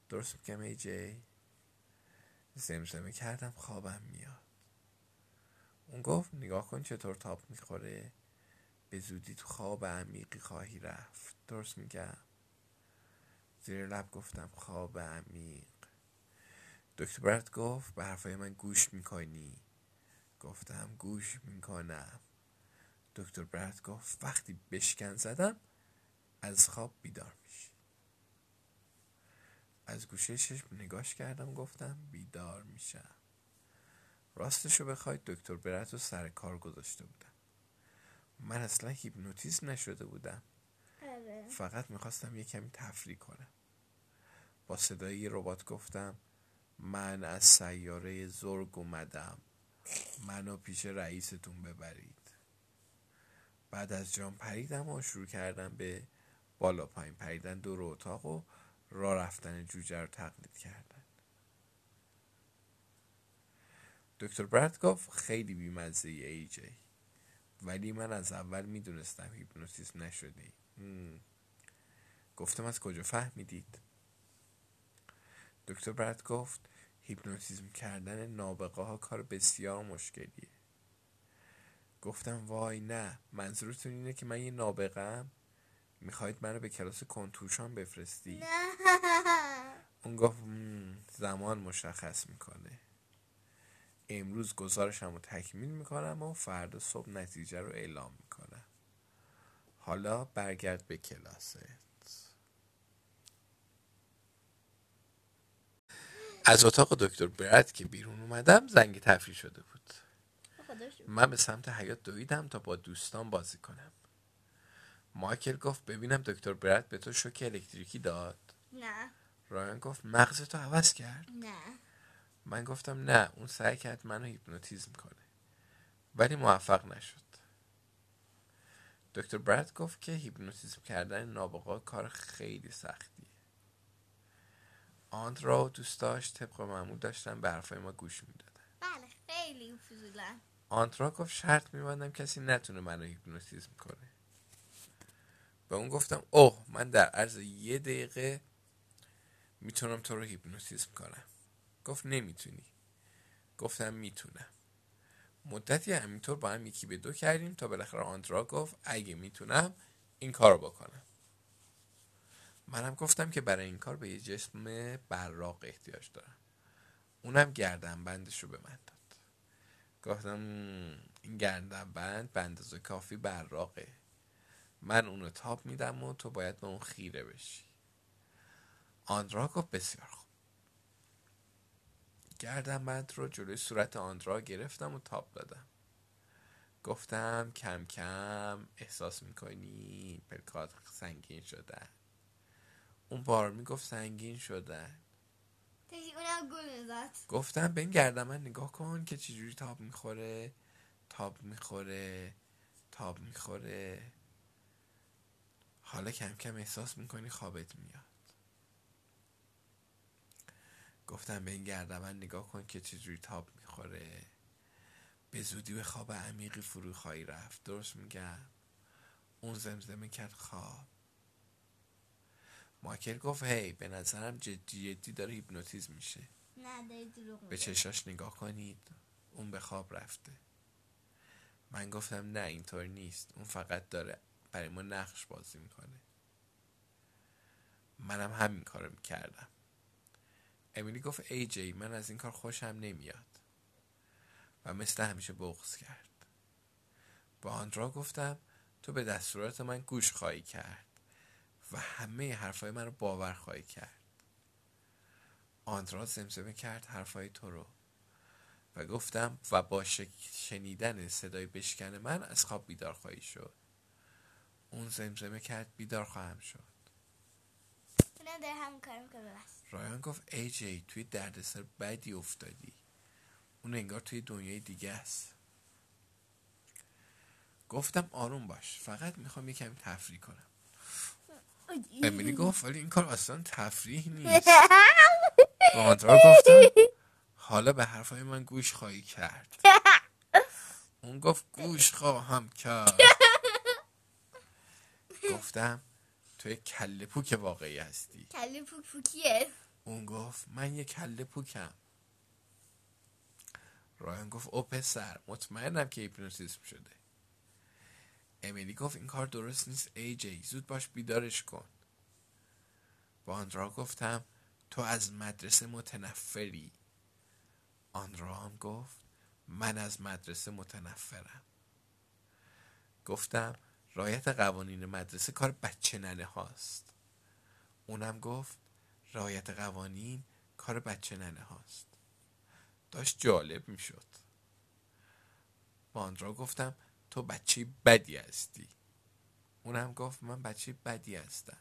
درست میگم ای جی؟ زمزمه کردم خوابم میاد. اون گفت نگاه کن چطور تاپ می‌خوره. به زودی تو خواب عمیقی خواهی رفت. درست میگم؟ زیر لب گفتم خواب عمیق. دکتر برد گفت به حرفای من گوش می‌کنی؟ گفتم گوش می‌کنم. دکتر برد گفت وقتی بشکن زدم از خواب بیدار میشی. از گوشه چشم نگاش کردم گفتم بیدار میشم. راستشو بخواید دکتر برت رو سر کار گذاشته بودم. من اصلا هیپنوتیزم نشده بودم. آره. فقط می‌خواستم یه کمی تفریح کنم. با صدای ربات گفتم من از سیاره زرگ اومدم. منو پیش رئیستون ببرید. بعد از جام پریدم و شروع کردم به بالا پایین پریدن دور اتاق و راه رفتن جوجه رو تقلید کردن. دکتر برد گفت خیلی بیمزه ای ای جی. ولی من از اول می‌دونستم هیپنوتیزم نشده ای. گفتم از کجا فهمیدید؟ دکتر برد گفت هیپنوتیزم کردن نابغه ها کار بسیار مشکلیه. گفتم وای نه منظورتون اینه که من یه نابغم می‌خواید منو به کلاس کنتوشان بفرستی نه. اون گفت "مم، زمان مشخص می‌کنه. امروز گزارشم رو تکمیل می‌کنم و فردا صبح نتیجه رو اعلام می‌کنم. حالا برگرد به کلاست. از اتاق دکتر برد که بیرون اومدم زنگ تفریح شده بود. من به سمت حیات دویدم تا با دوستان بازی کنم. مایکل گفت ببینم دکتر برد به تو شوک الکتریکی داد؟ نه. رایان گفت مغزتو عوض کرد؟ نه. من گفتم نه اون سعی کرد منو هیپنوتیزم کنه. ولی موفق نشد. دکتر برد گفت که هیپنوتیزم کردن نابغا کار خیلی سختیه آندرا و دوستاش طبق معمول داشتن به حرفای ما گوش می‌دادن. بله خیلی فضولن آندرا گفت شرط میبندم کسی نتونه منو هیپنوتیزم کنه. به اون گفتم اوه من در عرض یه دقیقه می‌تونم تو رو هیپنوتیزم کنم. گفت نمی‌تونی. گفتم می‌تونم. مدتی همینطور با هم یکی به دو کردیم تا بالاخره آندرا گفت اگه می‌تونم این کار رو بکنم. منم گفتم که برای این کار به یه جسم براق احتیاج دارم. اونم گردن بندش رو به من داد. گفتم "مم، این گردن بند به اندازه کافی براقه. من اونو تاب میدم و تو باید به اون خیره بشی. آندرا گفت بسیار خوب. گردن بند رو جلوی صورت آندرا گرفتم و تاب دادم. گفتم کم کم احساس می‌کنی پلکات سنگین شدن اون بار می‌گفت سنگین شدن می‌زد. گفتم به این گردمن نگاه کن که چجوری تاب می‌خوره. تاب می‌خوره. تاب می‌خوره. حالا کم کم احساس می‌کنی خوابت میاد. گفتم به این گردمن نگاه کن که چجوری تاب می‌خوره. به زودی به خواب عمیقی فرو خواهی رفت. درست میگم. اون زمزمه کرد خواب. ماکر گفت هی به نظرم جدی جدی داره هیپنوتیزم میشه. نه دروغ به چشاش نگاه کنید. اون به خواب رفته. من گفتم نه اینطور نیست. اون فقط داره برای ما نقش بازی می‌کنه. منم همین کارو می‌کردم. امیلی گفت ای جی من از این کار خوشم نمیاد. و مثل همیشه بغض کرد. با آندرا گفتم تو به دستورات من گوش خواهی کرد و همه حرفای من رو باور خواهی کرد. آندرا زمزمه کرد حرفای تو رو و گفتم و با شنیدن صدای بشکن من از خواب بیدار خواهی شد. اون زمزمه کرد بیدار خواهم شد. رایان گفت ای جی توی دردسر بدی افتادی. اون انگار توی دنیای دیگه است. گفتم آروم باش. فقط می‌خوام یه کمی تفریح کنم. امیلی گفت ولی این کار اصلا تفریح نیست. با آنترا گفتم حالا به حرفای من گوش خواهی کرد. اون گفت گوش خواهم کرد. گفتم تو کله پوک واقعی هستی؟ کله پوک پوکیه. اون گفت من یک کله پوکم. رایان گفت او پسر مطمئنم که هیپنوتیزم شده. امیلی گفت این کار درست نیست ای جی زود باش بیدارش کن. با آندرا گفتم تو از مدرسه متنفری. آندرا هم گفت من از مدرسه متنفرم. گفتم رایت قوانین مدرسه کار بچه ننه هاست. اونم گفت رایت قوانین کار بچه ننه هاست. داشت جالب می‌شد. با آندرا گفتم تو بچه بدی هستی. اونم گفت من بچه بدی هستم.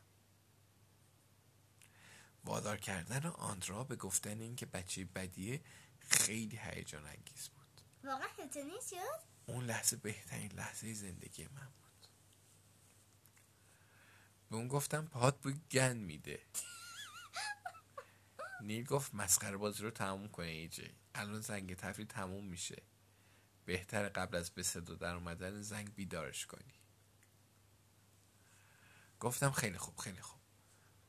وادار کردن آندرا به گفتن اینکه بچه بدیه خیلی هیجان انگیز بود. واقعا نیست اون لحظه بهترین لحظه زندگی من بود. به اون گفتم پات بوی گن میده. نیل گفت مسخره بازی رو تموم کنه ایجی الان زنگ تفریح تموم میشه. بهتر قبل از به صدا در اومدن زنگ بیدارش کنی. گفتم خیلی خوب خیلی خوب.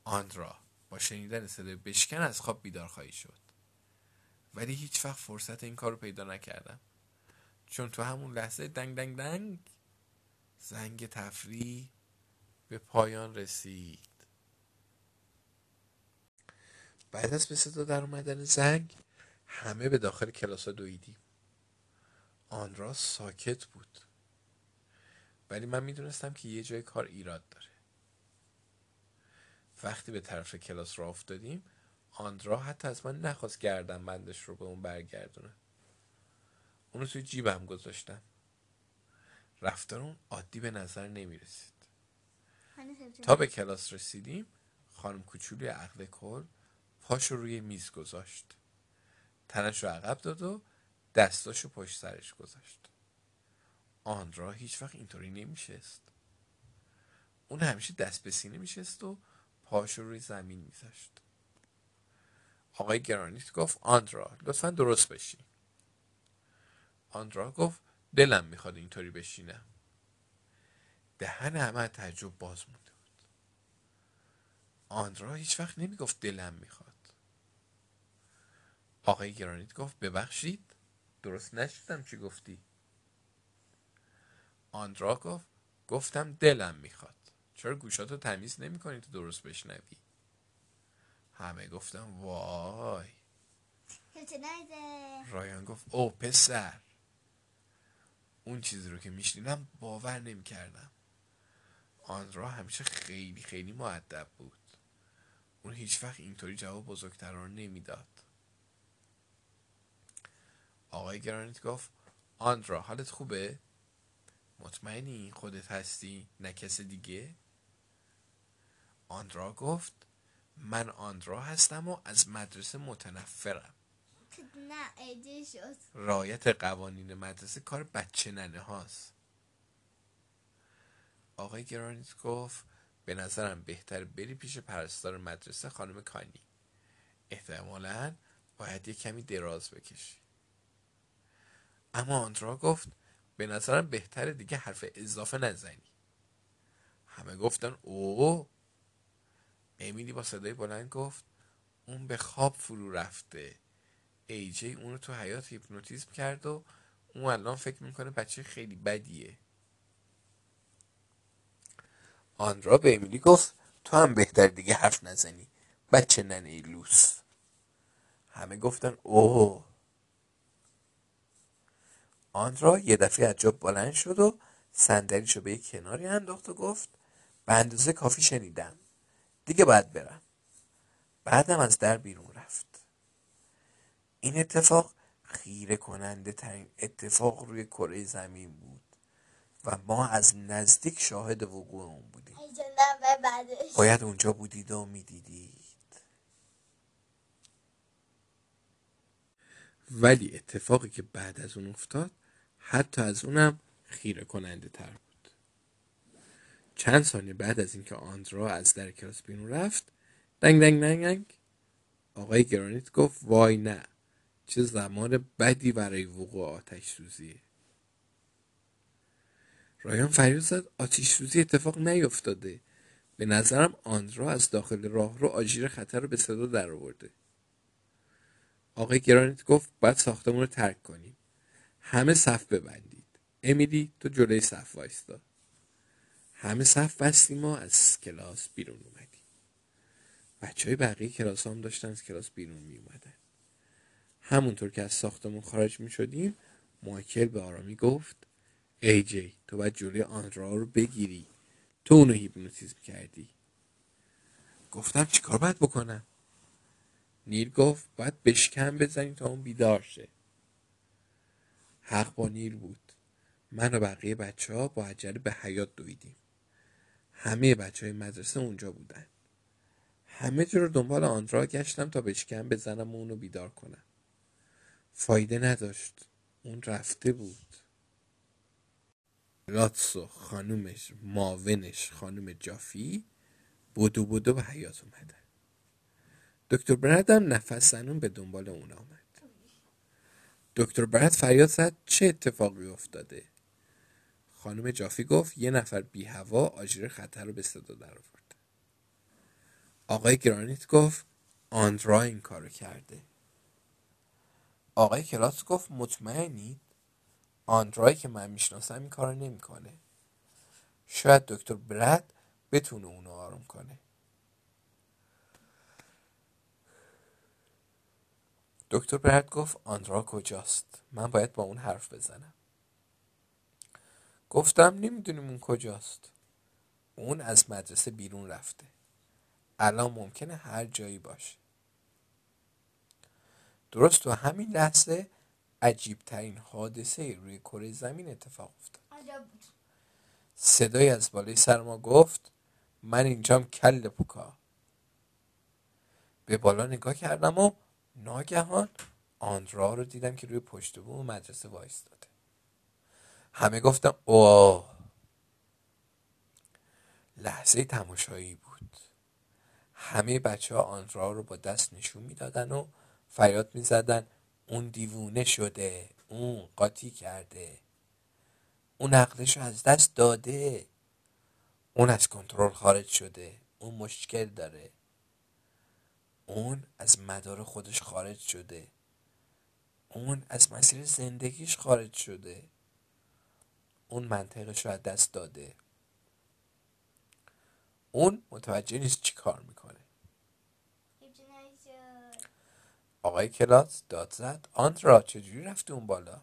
آندرا با شنیدن صدای بشکن از خواب بیدار خواهی شد. ولی هیچ وقت فرصت این کار رو پیدا نکردم. چون تو همون لحظه دنگ دنگ دنگ زنگ تفریح به پایان رسید. بعد از به صدا در اومدن زنگ همه به داخل کلاس ها دویدیم. آن ساکت بود. ولی من می‌دونستم که یه جای کار ایراد داره. وقتی به طرف کلاس را افتادیم آندرا حتی از من نخواست گردم بندش رو به اون برگردونه اونو توی جیبم گذاشتم. رفتار اون عادی به نظر نمی رسید تا به کلاس رسیدیم خانم کوچولی عقل کل پاشو روی میز گذاشت. تنش رو عقب داد و دستاشو پشت سرش گذاشت. آندرا هیچ وقت اینطوری نمیشست. اون همیشه دست به سینه میشست و پاشو روی زمین میذاشت. آقای گرانیت گفت آندرا لطفا درست بشین. آندرا گفت دلم می‌خواد اینطوری بشینم. دهن همه تعجب باز مونده بود. آندرا هیچ وقت نمی‌گفت دلم می‌خواد. آقای گرانیت گفت ببخشید درست نشدم چی گفتی. آندرا گفت گفتم دلم می‌خواد. چرا گوشاتو تمیز نمی کنی تو درست بشنوی؟ همه گفتم وای. رایان گفت او پسر. اون چیزی رو که میشنیدم باور نمی کردم آندرا همیشه خیلی خیلی معدب بود. اون هیچ وقت اینطوری جواب بزرگتران رو نمی‌داد. آقای گرانیت گفت آندرا حالت خوبه؟ مطمئنی؟ خودت هستی؟ نه کس دیگه؟ آندرا گفت من آندرا هستم و از مدرسه متنفرم. نه شد. رایت قوانین مدرسه کار بچه ننه هاست. آقای گرانیت گفت به نظرم بهتر بری پیش پرستار مدرسه خانم کانی. احتمالا باید یه کمی دراز بکشی. اما آندرا گفت به نظرم بهتره دیگه حرف اضافه نزنی. همه گفتن او امیلی با صدای بلند گفت اون به خواب فرو رفته. ای جی اونو تو حیات هیپنوتیزم کرد و اون الان فکر می‌کنه بچه خیلی بدیه. آندرا به امیلی گفت تو هم بهتر دیگه حرف نزنی. بچه ننه لوس. همه گفتن اوه. آندرا یه دفعه از جا بلند شد و صندلیشو به یک کناری انداخت و گفت به اندازه کافی شنیدم. دیگه باید برم. بعدم از در بیرون رفت. این اتفاق خیره کننده ترین اتفاق روی کره زمین بود. و ما از نزدیک شاهد وقوع اون بودیم باید اونجا بودید و می‌دیدید. ولی اتفاقی که بعد از اون افتاد حتی از اونم خیره کننده تر بود. چند ثانیه بعد از اینکه آندرا از در کلاس بیرون رفت دنگ دنگ دنگ دنگ آقای گرانیت گفت وای نه چه زمان بدی برای وقوع آتش سوزیه رایان فریاد زد. آتش سوزی اتفاق نیفتاده به نظرم آندرا از داخل راه رو آژیر خطر رو به صدا در آورده آقای گرانیت گفت باید ساختمون رو ترک کنیم. همه صف ببندید. امیلی تو جلوی صف وایستا. همه صف بستیم و از کلاس بیرون اومدیم. بچه های بقیه کلاس هم داشتن از کلاس بیرون می اومدن همونطور که از ساختمون خارج می شدیم به آرامی گفت ای جی تو باید جلوی آندرا رو بگیری. تو اونو هیپنوتیزم کردی. گفتم چیکار باید بکنم؟ نیل گفت باید بشکم بزنی تا اون بیدار شه. حق با نیل بود. من و بقیه بچه ها با عجله به حیات دویدیم. همه بچه های مدرسه اونجا بودن. همه جا رو دنبال آندرا گشتم تا بشکم بزنم و اونو بیدار کنم. فایده نداشت. اون رفته بود. لاتسو خانومش معاونش خانوم جافی بودو بودو به حیات اومدن دکتر برد هم نفس زنون به دنبال اون آمد دکتر برد فریاد زد چه اتفاقی افتاده؟ خانم جافی گفت یه نفر بی هوا آژیر خطر رو به صدا در آورد. آقای گرانیت گفت آندرا این کارو کرده. آقای کلاس گفت مطمئنید؟ آندرایی که من می‌شناسم این کارو نمی‌کنه. شاید دکتر برد بتونه اونو آروم کنه. دکتر برد گفت آندرا کجاست؟ من باید با اون حرف بزنم. گفتم نمی‌دونیم اون کجاست. اون از مدرسه بیرون رفته. الان ممکنه هر جایی باشه. درست تو همین لحظه عجیب ترین حادثه روی کره زمین اتفاق افتاد. عجب بود. صدای از بالای سر ما گفت من اینجام کل پوکا. به بالا نگاه کردم و ناگهان آندرا رو دیدم که روی پشت بوم مدرسه وایستاده. همه گفتم اوه. لحظه تماشایی بود. همه بچه ها آندرا رو با دست نشون می‌دادن و فریاد می‌زدن. اون دیوونه شده اون قاطی کرده اون عقلش از دست داده اون از کنترل خارج شده اون مشکل داره اون از مدار خودش خارج شده اون از مسیر زندگیش خارج شده اون منطقش رو از دست داده. اون متوجه نیست چی کار می‌کنه هیچی نشد آقای کلاس داد زد. آندرا چجوری رفتی اون بالا؟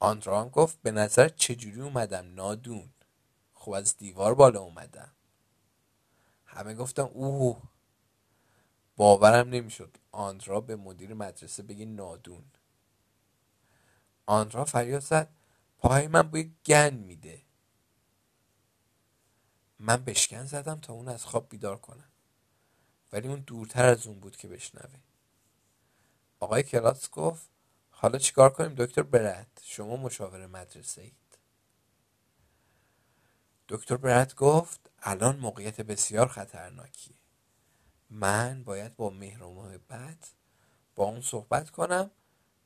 آندرا هم گفت به نظر چجوری اومدم؟ نادون. خب از دیوار بالا اومدم. همه گفتم اوه باورم نمی‌شد. آندرا به مدیر مدرسه بگه نادون. آندرا فریاد زد پاهای من بوی گن میده. من بشکن زدم تا اون از خواب بیدار کنم. ولی اون دورتر از اون بود که بشنوه آقای کلاس گفت حالا چیکار کنیم دکتر برد؟ شما مشاور مدرسه اید دکتر برد گفت الان موقعیت بسیار خطرناکیه. من باید با مهر و محبت با اون صحبت کنم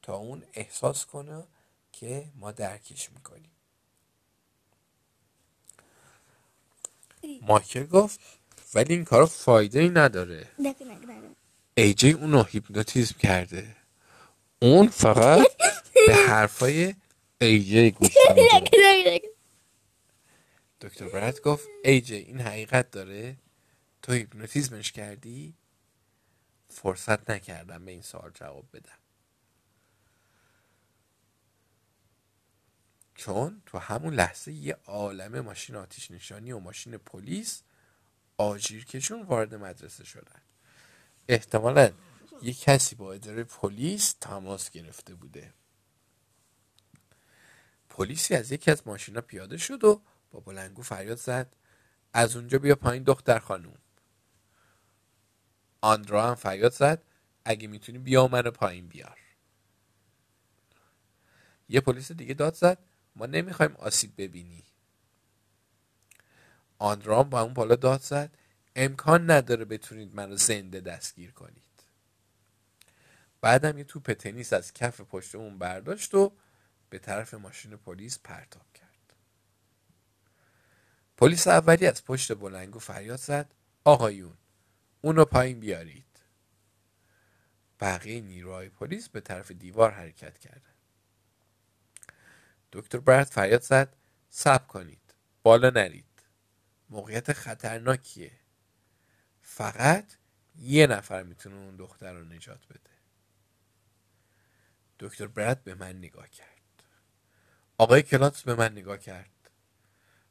تا اون احساس کنه که ما درکش می‌کنیم. مایکل گفت ولی این کار فایده ای نداره ایجی اونو هیپنوتیزم کرده. اون فقط به حرفای ایجی گوش میده. دکتر برد گفت ایجی این حقیقت داره. تو هیپنوتیزمش کردی؟ فرصت نکردم به این سوال جواب بدم. چون تو همون لحظه یه عالم ماشین آتیش نشانی و ماشین پلیس آجیرکشون وارد مدرسه شدن. احتمالا یه کسی با اداره پلیس تماس گرفته بوده. پلیسی از یکی از ماشینا پیاده شد و با بلنگو فریاد زد. از اونجا بیا پایین دختر خانوم. آندرا هم فریاد زد. اگه می‌تونی بیا منو پایین بیار. یه پلیس دیگه داد زد. ما نمی‌خوایم آسیب ببینی. آندرام با اون بالا داد زد. امکان نداره بتونید منو زنده دستگیر کنید. بعدم یه توپ تنیس از کف پشتمون برداشت و به طرف ماشین پلیس پرتاب کرد. پلیس اولی از پشت بلنگو فریاد زد. آقایون اونو پایین بیارید. بقیه نیروهای پلیس به طرف دیوار حرکت کردن دکتر برد فریاد زد. صبر کنید. بالا نرید. موقعیت خطرناکیه. فقط یه نفر می‌تونه اون دختر رو نجات بده. دکتر برد به من نگاه کرد. آقای کلاتس به من نگاه کرد.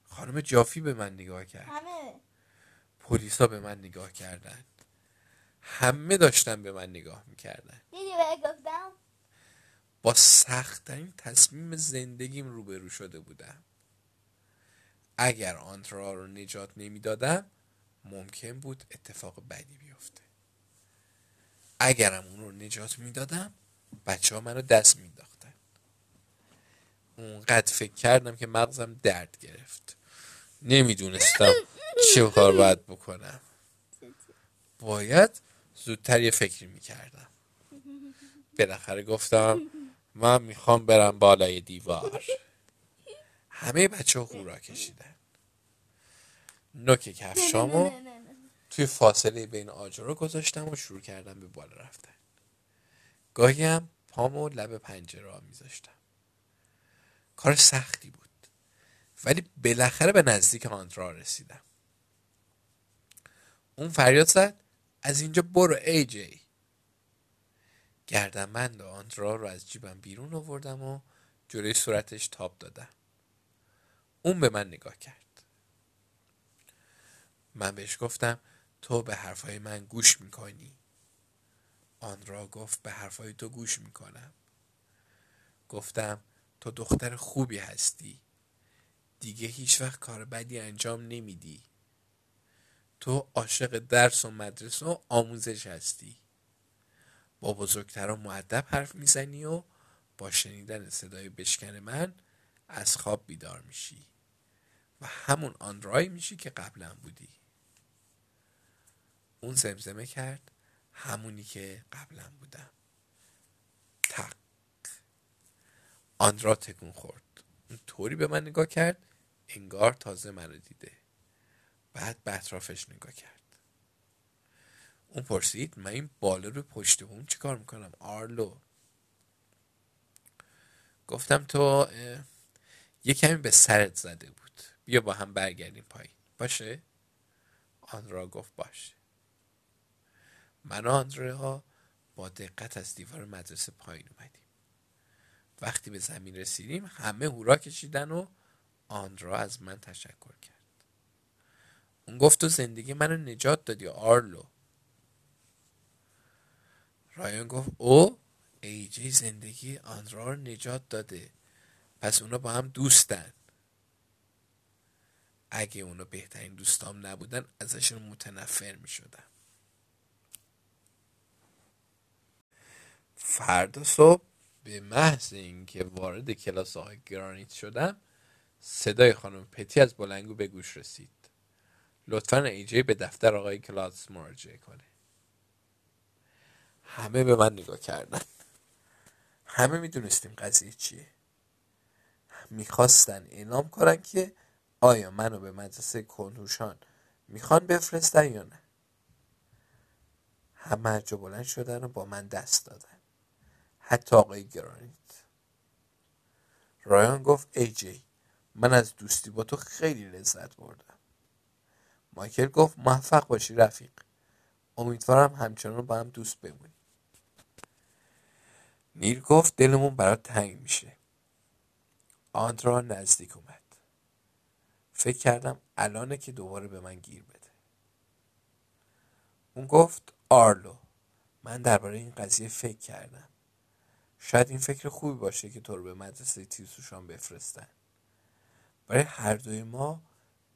خانم جافی به من نگاه کرد. همه. پلیسا به من نگاه کردن. همه داشتن به من نگاه می‌کردن. دیدی گفتم؟ با سختترین تصمیم زندگیم روبرو شده بودم. اگر آنترا رو نجات نمی‌دادم ممکن بود اتفاق بدی بیفته. اگرم اون رو نجات می‌دادم بچه ها منو دست مینداختن اونقدر فکر کردم که مغزم درد گرفت. نمی‌دونستم چه کار باید بکنم. باید زودتر یه فکری می‌کردم. بالاخره گفتم من می‌خوام برم بالای دیوار. همه بچه ها هورا کشیدن. نوک کفشامو. توی فاصله بین آجرها گذاشتم و شروع کردم به بالا رفتن. گاهی هم پامو لب پنجره ها میذاشتم. کار سختی بود. ولی بالاخره به نزدیک آندرا رسیدم. اون فریاد زد از اینجا برو ای جی. گردنبند آندرا رو از جیبم بیرون آوردم و جلوی صورتش تاب دادم. اون به من نگاه کرد. من بهش گفتم تو به حرفای من گوش می‌کنی. آندرا گفت به حرفای تو گوش می‌کنم. گفتم تو دختر خوبی هستی. دیگه هیچ وقت کار بدی انجام نمیدی. تو عاشق درس و مدرسه و آموزش هستی. با بزرگتران معدب حرف می‌زنی و با شنیدن صدای بشکن من از خواب بیدار میشی. و همون آندرایی میشی که قبلا بودی. اون زمزمه کرد همونی که قبلا بودم. تق. آندرا تکون خورد. اون طوری به من نگاه کرد انگار تازه منو دیده. بعد به اطرافش نگاه کرد. اون پرسید من این بالا رو پشت بوم چی کار می‌کنم؟ آرلو. گفتم تو یه کمی به سرت زده بود. بیا با هم برگردیم پایین. باشه؟ آندرا گفت باشه. من و آندرا با دقت از دیوار مدرسه پایین اومدیم. وقتی به زمین رسیدیم همه هورا کشیدن و آندرا از من تشکر کرد. اون گفت تو زندگی منو نجات دادی آرلو. رایان گفت او ایجی زندگی آندرا رو نجات داده. پس اونا با هم دوستن. اگه اونا بهترین دوستام نبودن ازشون متنفر می شدم فردا صبح به محض اینکه وارد کلاس آقای گرانیت شدم صدای خانم پتی از بلنگو به گوش رسید. لطفا ایجی به دفتر آقای کلاس مراجعه کنه. همه به من نگاه کردن. همه می‌دونستیم قضیه چیه. می‌خواستن اعلام کنن که آیا منو به مدرسه کنوشان می‌خوان بفرستن یا نه؟ همه از جا بلند شدن و با من دست دادن. حتی آقای گرانیت. رایان گفت ای جی من از دوستی با تو خیلی لذت بردم. مایکل گفت موفق باشی رفیق. امیدوارم همچنان با هم دوست بمونی. نیر گفت دلمون برات تنگ میشه. آندرا نزدیک اومد. فکر کردم الانه که دوباره به من گیر بده. اون گفت آرلو من درباره این قضیه فکر کردم. شاید این فکر خوبی باشه که تو رو به مدرسه تیسوشان بفرستن. برای هر دوی ما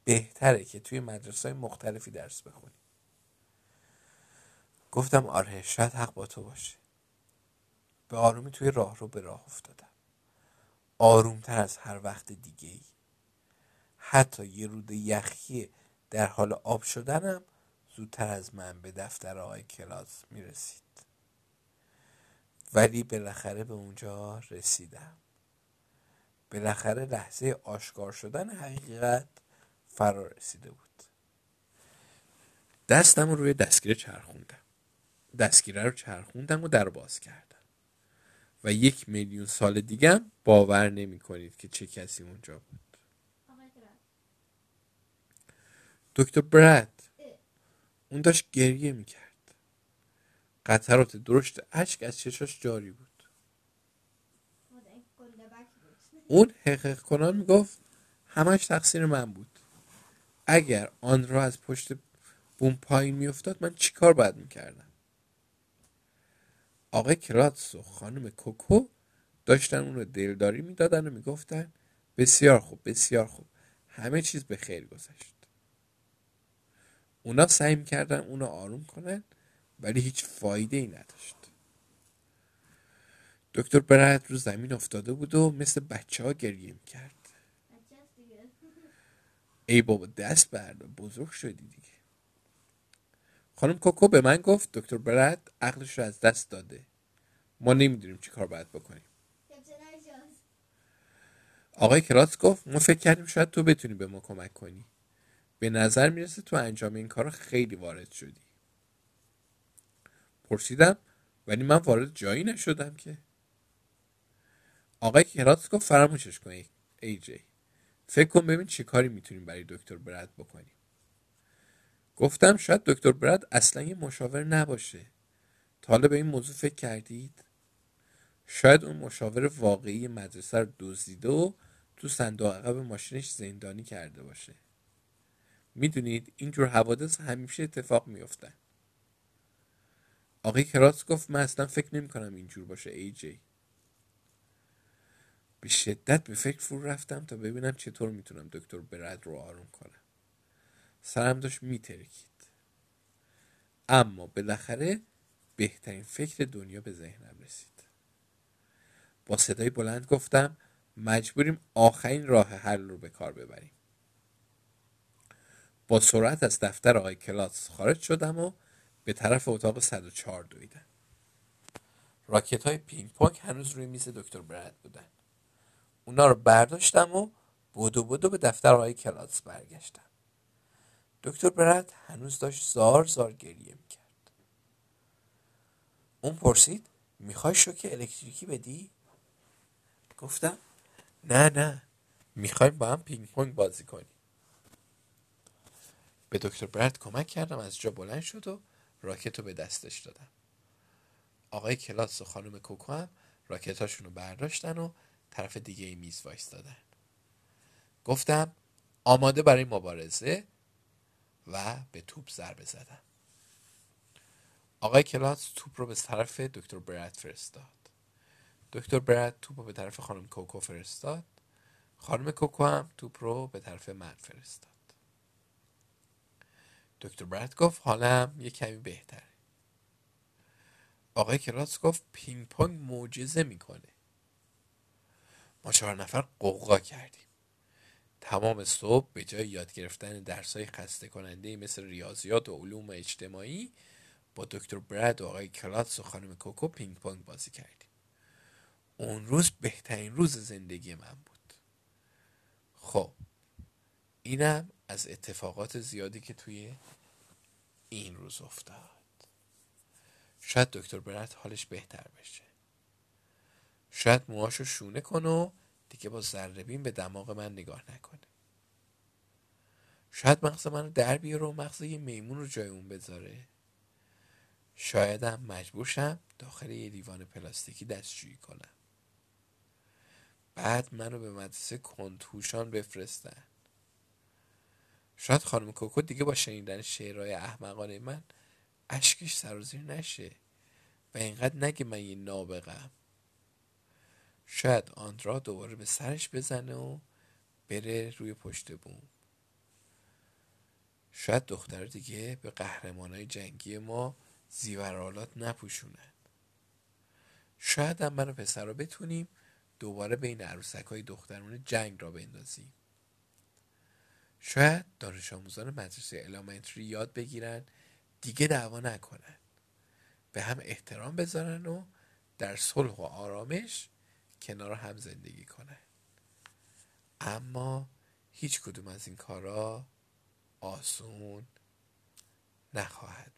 بهتره که توی مدرسه های مختلفی درس بخونیم گفتم آره شاید حق با تو باشه. به آرومی توی راه رو به راه افتادم. آرومتر از هر وقت دیگه ای حتی یه رود یخی در حال آب شدنم زودتر از من به دفتر آقای کلاس می‌رسید. ولی بالاخره به اونجا رسیدم. بالاخره لحظه آشکار شدن حقیقت فرا رسیده بود. دستم رو روی دستگیره چرخوندم. دستگیره رو چرخوندم و در باز کردم. و یک میلیون سال دیگه باور نمی کنید که چه کسی اونجا بود. دکتر برد اون داشت گریه می‌کرد. قطرات درشت اشک از چشاش جاری بود. اون حقیق کنان می‌گفت همش تقصیر من بود. اگر آن را از پشت بوم پایین میافتاد من چیکار باید می‌کردم؟ آقای کراتس و خانم کوکو داشتن اون رو دلداری می‌دادن و می‌گفتن بسیار خوب بسیار خوب. همه چیز به خیر گذشت. اونا سعی می‌کردن اونو آروم کنن ولی هیچ فایده ای نداشت. دکتر برد رو زمین افتاده بود و مثل بچه ها گریه می‌کرد. ای بابا دست بردا بزرگ شدی دیگه. خانم کوکو به من گفت دکتر برد عقلش رو از دست داده. ما نمی‌دونیم چی کار باید بکنیم. آقای کراتس گفت ما فکر کردیم شاید تو بتونی به ما کمک کنی. به نظر می‌رسه تو انجام این کار خیلی وارد شدی. پرسیدم ولی من وارد جایی نشدم که. آقای کراتس گفت فراموشش کن ای جی. فکر کن ببین چی کاری می‌تونیم برای دکتر برد بکنیم. گفتم شاید دکتر برد اصلا یه مشاور نباشه. تا حالا به این موضوع فکر کردید؟ شاید اون مشاور واقعی مدرسه رو دزدیده و تو صندوق عقب ماشینش زندانی کرده باشه. می‌دونید اینجور حوادث همیشه اتفاق میفتن آقای کراس گفت من اصلا فکر نمی کنم اینجور باشه ای جی. به شدت به فکر فرو رفتم تا ببینم چطور می‌تونم دکتر برد رو آروم کنم. سرم داشت میترکید. اما بالاخره بهترین فکر دنیا به ذهنم رسید. با صدای بلند گفتم مجبوریم آخرین راه حل رو به کار ببریم. با سرعت از دفتر آقای کلاس خارج شدم و به طرف اتاق 104 دویدم. راکت های پینگ پونگ هنوز روی میز دکتر برد بودن. اونا رو برداشتم و بودو بودو به دفتر آقای کلاس برگشتم. دکتر برد هنوز داشت زار زار گریه می‌کرد. اون پرسید می‌خوای شوک الکتریکی بدی؟ گفتم نه نه. می‌خوایم با هم پینگ پونگ بازی کنیم. به دکتر برد کمک کردم از جا بلند شد و راکت رو به دستش دادم. آقای کلاس و خانم کوکو هم راکتاشون رو برداشتن و طرف دیگه میز وایستادن. گفتم آماده برای مبارزه و به توپ ضربه زدم. آقای کلاس توپ رو به طرف دکتر برد فرستاد. دکتر برد توپ رو به طرف خانم کوکو فرستاد. خانم کوکو هم توپ رو به طرف من فرستاد. دکتر برد گفت حالم یه کمی بهتره. آقای کلاتس گفت پینگ پونگ معجزه می‌کنه. ما چهار نفر غوغا کردیم. تمام صبح به جای یاد گرفتن درسای خسته کننده مثل ریاضیات و علوم اجتماعی با دکتر برد و آقای کلاتس و خانم کوکو پینگ پونگ بازی کردیم. اون روز بهترین روز زندگی من بود. خب اینم از اتفاقات زیادی که توی این روز افتاد. شاید دکتر برد حالش بهتر بشه. شاید موهاشو شونه کنه و دیگه با ذره به دماغ من نگاه نکنه. شاید مغز منو در بیاره و مغز یه میمون رو جای اون بذاره. شایدم مجبور شم داخل یه لیوان پلاستیکی دستشویی کنم. بعد منو به مدرسه کنتوشان بفرستن. شاید خانم کوکو دیگه با شنیدن شعرهای احمقانه من اشکش سرازیر نشه و اینقدر نگه من یه نابغم شاید آندرا دوباره به سرش بزنه و بره روی پشت بوم. شاید دختر دیگه به قهرمانای جنگی ما زیورالات نپوشونن شاید هم من و پسر رو بتونیم دوباره بین عروسک های دخترون جنگ را بندازیم. شاید دانش آموزان مدرسه الامنتری یاد بگیرن دیگه دعوا نکنن. به هم احترام بذارن و در صلح و آرامش کنار هم زندگی کنن. اما هیچ کدوم از این کارا آسون نخواهد